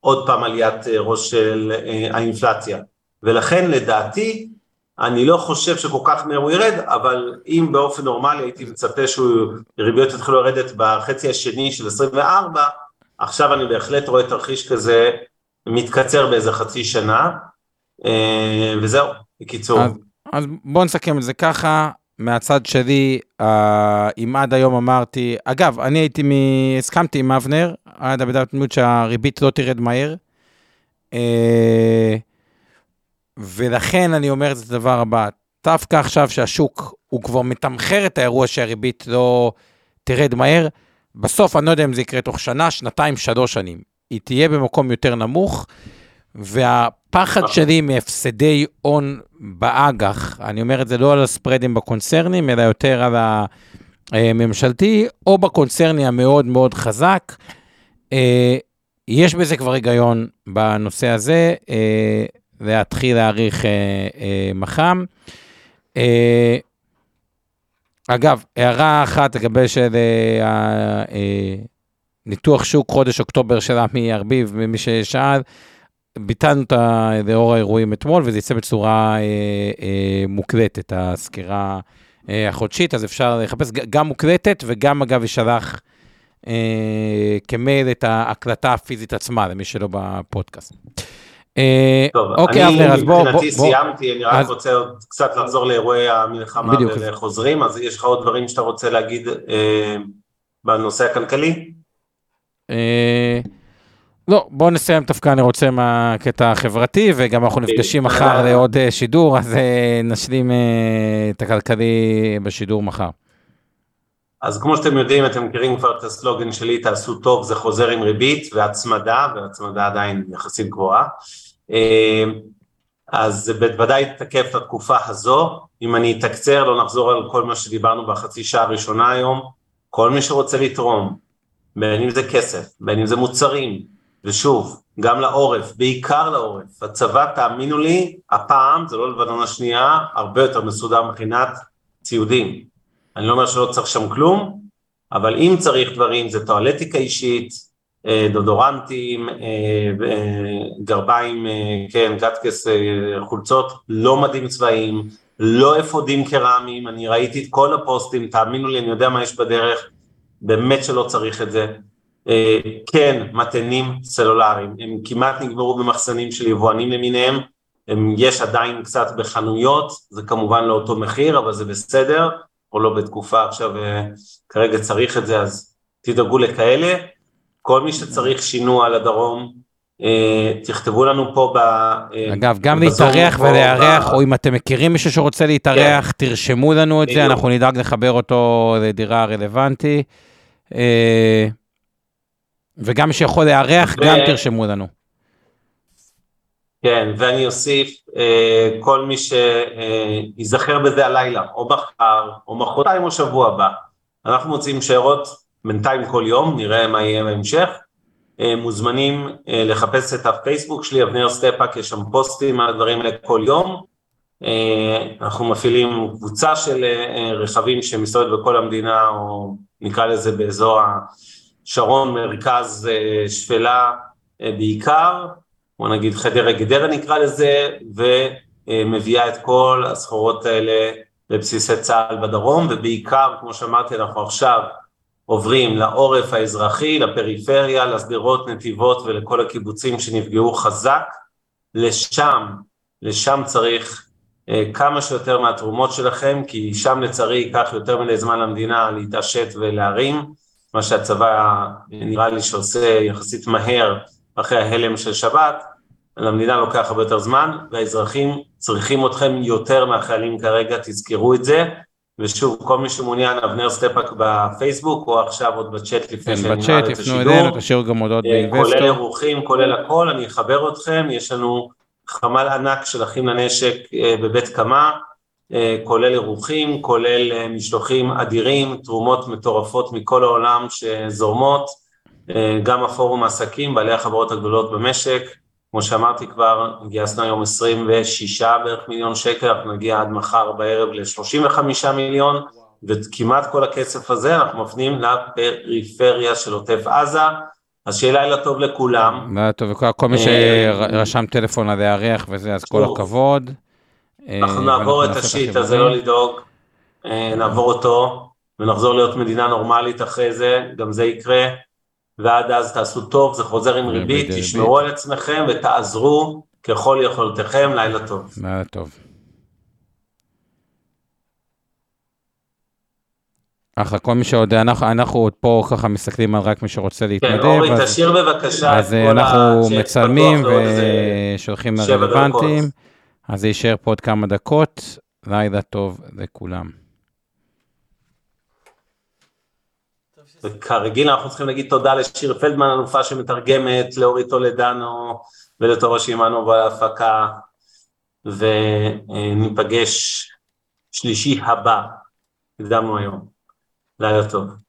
עוד פעם עליית אה, ראש של אה, האינפלציה. ולכן לדעתי, אני לא חושב שכל כך מהר הוא ירד, אבל אם באופן נורמלי הייתי מצפה שריביות יתחילו לרדת בחצי השני של 24, עכשיו אני בהחלט רואה תרחיש כזה מתקצר באיזה חצי שנה, וזהו, בקיצור. אז, אז בואו נסכם את זה ככה, מהצד שלי, אם עד היום אמרתי, אגב, אני הייתי, מ... הסכמתי עם אבנר, עד בדעת דמות שהריבית לא תרד מהר, אה, ולכן אני אומר את הדבר הבא, דווקא עכשיו שהשוק, הוא כבר מתמחר את האירוע שהריבית לא תרד מהר, בסוף אני לא יודע אם זה יקרה תוך שנה, שנתיים, שלוש שנים. היא תהיה במקום יותר נמוך, והפחד שלי מהפסדי הון באג"ח, אני אומר את זה לא על הספרדים בקונצרנים, אלא יותר על הממשלתי, או בקונצרני המאוד מאוד חזק. אה, יש בזה כבר היגיון בנושא הזה, אה, להתחיל להעריך אה, מח"מ. אגב, הערה אחת לגבי של ניתוח שוק חודש אוקטובר של עמי ארביב, ממי ששאל, ביטלנו את. לאור האירועים אתמול, וזה יצא בצורה אה, אה, מוקלטת, הסקירה אה, החודשית, אז אפשר לחפש גם מוקלטת וגם, אגב, ישלח אה, כמייל את ההקלטה הפיזית עצמה, למי שלא בפודקאסט. אה, טוב, אוקיי, אני אבנר, אז בוא... מבחינתי בוא, סיימתי, אני רק. רוצה עוד קצת לחזור לאירועי המלחמה בדיוק. ולחוזרים, אז יש לך עוד דברים שאתה רוצה להגיד אה, בנושא הכלכלי? אה, לא, בואו נסיים דווקא, אני רוצה מהקטע החברתי, וגם אנחנו נפגשים מחר לעוד שידור, אז נשלים את הכלכלי בשידור מחר. אז כמו שאתם יודעים, אתם מכירים כבר את הסלוגן שלי, תעשו טוב, זה חוזר עם ריבית והצמדה, והצמדה עדיין יחסית גבוהה. אז זה בוודאי תקף את התקופה הזו. אם אני אתקצר, לא נחזור על כל מה שדיברנו בחצי שעה הראשונה היום. כל מי שרוצה לתרום, בין אם זה כסף, בין אם זה מוצרים, ושוב, גם לעורף, בעיקר לעורף. הצבא, תאמינו לי, הפעם, זה לא לבנון השנייה, הרבה יותר מסודר מבחינת ציודים. אני לא אומר שלא צריך שם כלום, אבל אם צריך דברים, זה טואלטיקה אישית, אה, דודורנטים, אה, אה, גרביים, כן, גטקס, חולצות, לא מדים צבאיים, לא אפודים קרמיים, אני ראיתי את כל הפוסטים, תאמינו לי, אני יודע מה יש בדרך, באמת שלא צריך את זה. כן, מתנים סלולריים, הם כמעט נגמרו במחסנים של יבואנים למיניהם, הם, יש עדיין קצת בחנויות, זה כמובן לא אותו מחיר, אבל זה בסדר, או לא בתקופה עכשיו, אה, כרגע צריך את זה, אז תדאגו לכאלה. כל מי שצריך שינוע לדרום, אה, תכתבו לנו פה ב... אגב, גם להתארח ולארח. או אם אתם מכירים מישהו שרוצה להתארח, כן. תרשמו לנו את זה, אנחנו נדאג לחבר אותו לדירה הרלוונטי. אה, וגם מי שיכול לארח. גם תרשמו לנו. כן, ואני אוסיף, אה, כל מי שייזכר בזה הלילה, או מחר, או מחרתיים, או שבוע הבא. אנחנו מוצאים שיירות בינתיים כל יום, נראה מה יהיה בהמשך. אה, מוזמנים לחפש את הפייסבוק שלי, אבנר סטפאק, יש שם פוסטים על הדברים האלה כל יום. אנחנו מפעילים קבוצה של רכבים שמסתובבת בכל המדינה, או נקרא לזה באזור השרון, מרכז אה, שפלה אה, בעיקר, בוא נגיד חדרה גדרה נקרא לזה, ומביאה את כל הסחורות האלה לבסיסי צה"ל בדרום, ובעיקר, כמו שאמרתי, אנחנו עכשיו עוברים לעורף האזרחי, לפריפריה, לשדרות, נתיבות ולכל הקיבוצים שנפגעו חזק, לשם, לשם צריך אה, כמה שיותר מהתרומות שלכם, כי שם לצערי ייקח יותר מדי זמן למדינה להתעשת ולהרים, מה שהצבא נראה לי שעושה יחסית מהר אחרי ההלם של שבת, למדינה לוקח הרבה יותר זמן, והאזרחים צריכים אתכם יותר מהחיילים כרגע, תזכרו את זה. ושוב, כל מי שמעוניין, אבנר סטפאק בפייסבוק, או עכשיו עוד בצ'אט לפני כן, בצ'אט, יפנו אלינו, תשאירו גם הודעות אה, באינבסטור. כולל אירוחים, כולל הכל, אני אחבר אתכם, יש לנו חמ"ל ענק של אחים לנשק אה, בבית קמה, אה, כולל אירוחים, כולל משלוחים אדירים, תרומות מטורפות מכל העולם שזורמות, גם הפורום העסקים, בעלי החברות הגדולות במשק, כמו שאמרתי כבר, גייסנו היום 26 בערך מיליון שקל, אנחנו נגיע עד מחר בערב ל-35 מיליון, וכמעט כל הכסף הזה אנחנו מפנים לפריפריה של עוטף עזה. אז שיהיה לילה טוב לכולם. לילה טוב לכולם, כל מי אה, שרשם טלפון על הירח וזה, אז כל הכבוד. אנחנו אה, נעבור את השיט הזה, לא לדאוג, אה, נעבור אותו, ונחזור להיות מדינה נורמלית אחרי זה, גם זה יקרה. ועד אז תעשו טוב, זה חוזר עם ריבית, תשמרו על עצמכם ותעזרו ככל יכולתכם, לילה טוב. לילה טוב. אחלה, כל מי שעוד, אנחנו, אנחנו עוד פה ככה מסתכלים על רק מי שרוצה כן, להתנדב. כן, אורי, אז, תשאיר בבקשה אז אנחנו מצלמים ושולחים רלוונטיים, אז זה יישאר פה עוד כמה דקות, לילה טוב לכולם. וכרגיל אנחנו צריכים להגיד תודה לשיר פלדמן, אלופה שמתרגמת, לאורי טולדנו ולתורה שעימנו בהפקה, וניפגש שלישי הבא, הקדמנו היום. לילה טוב.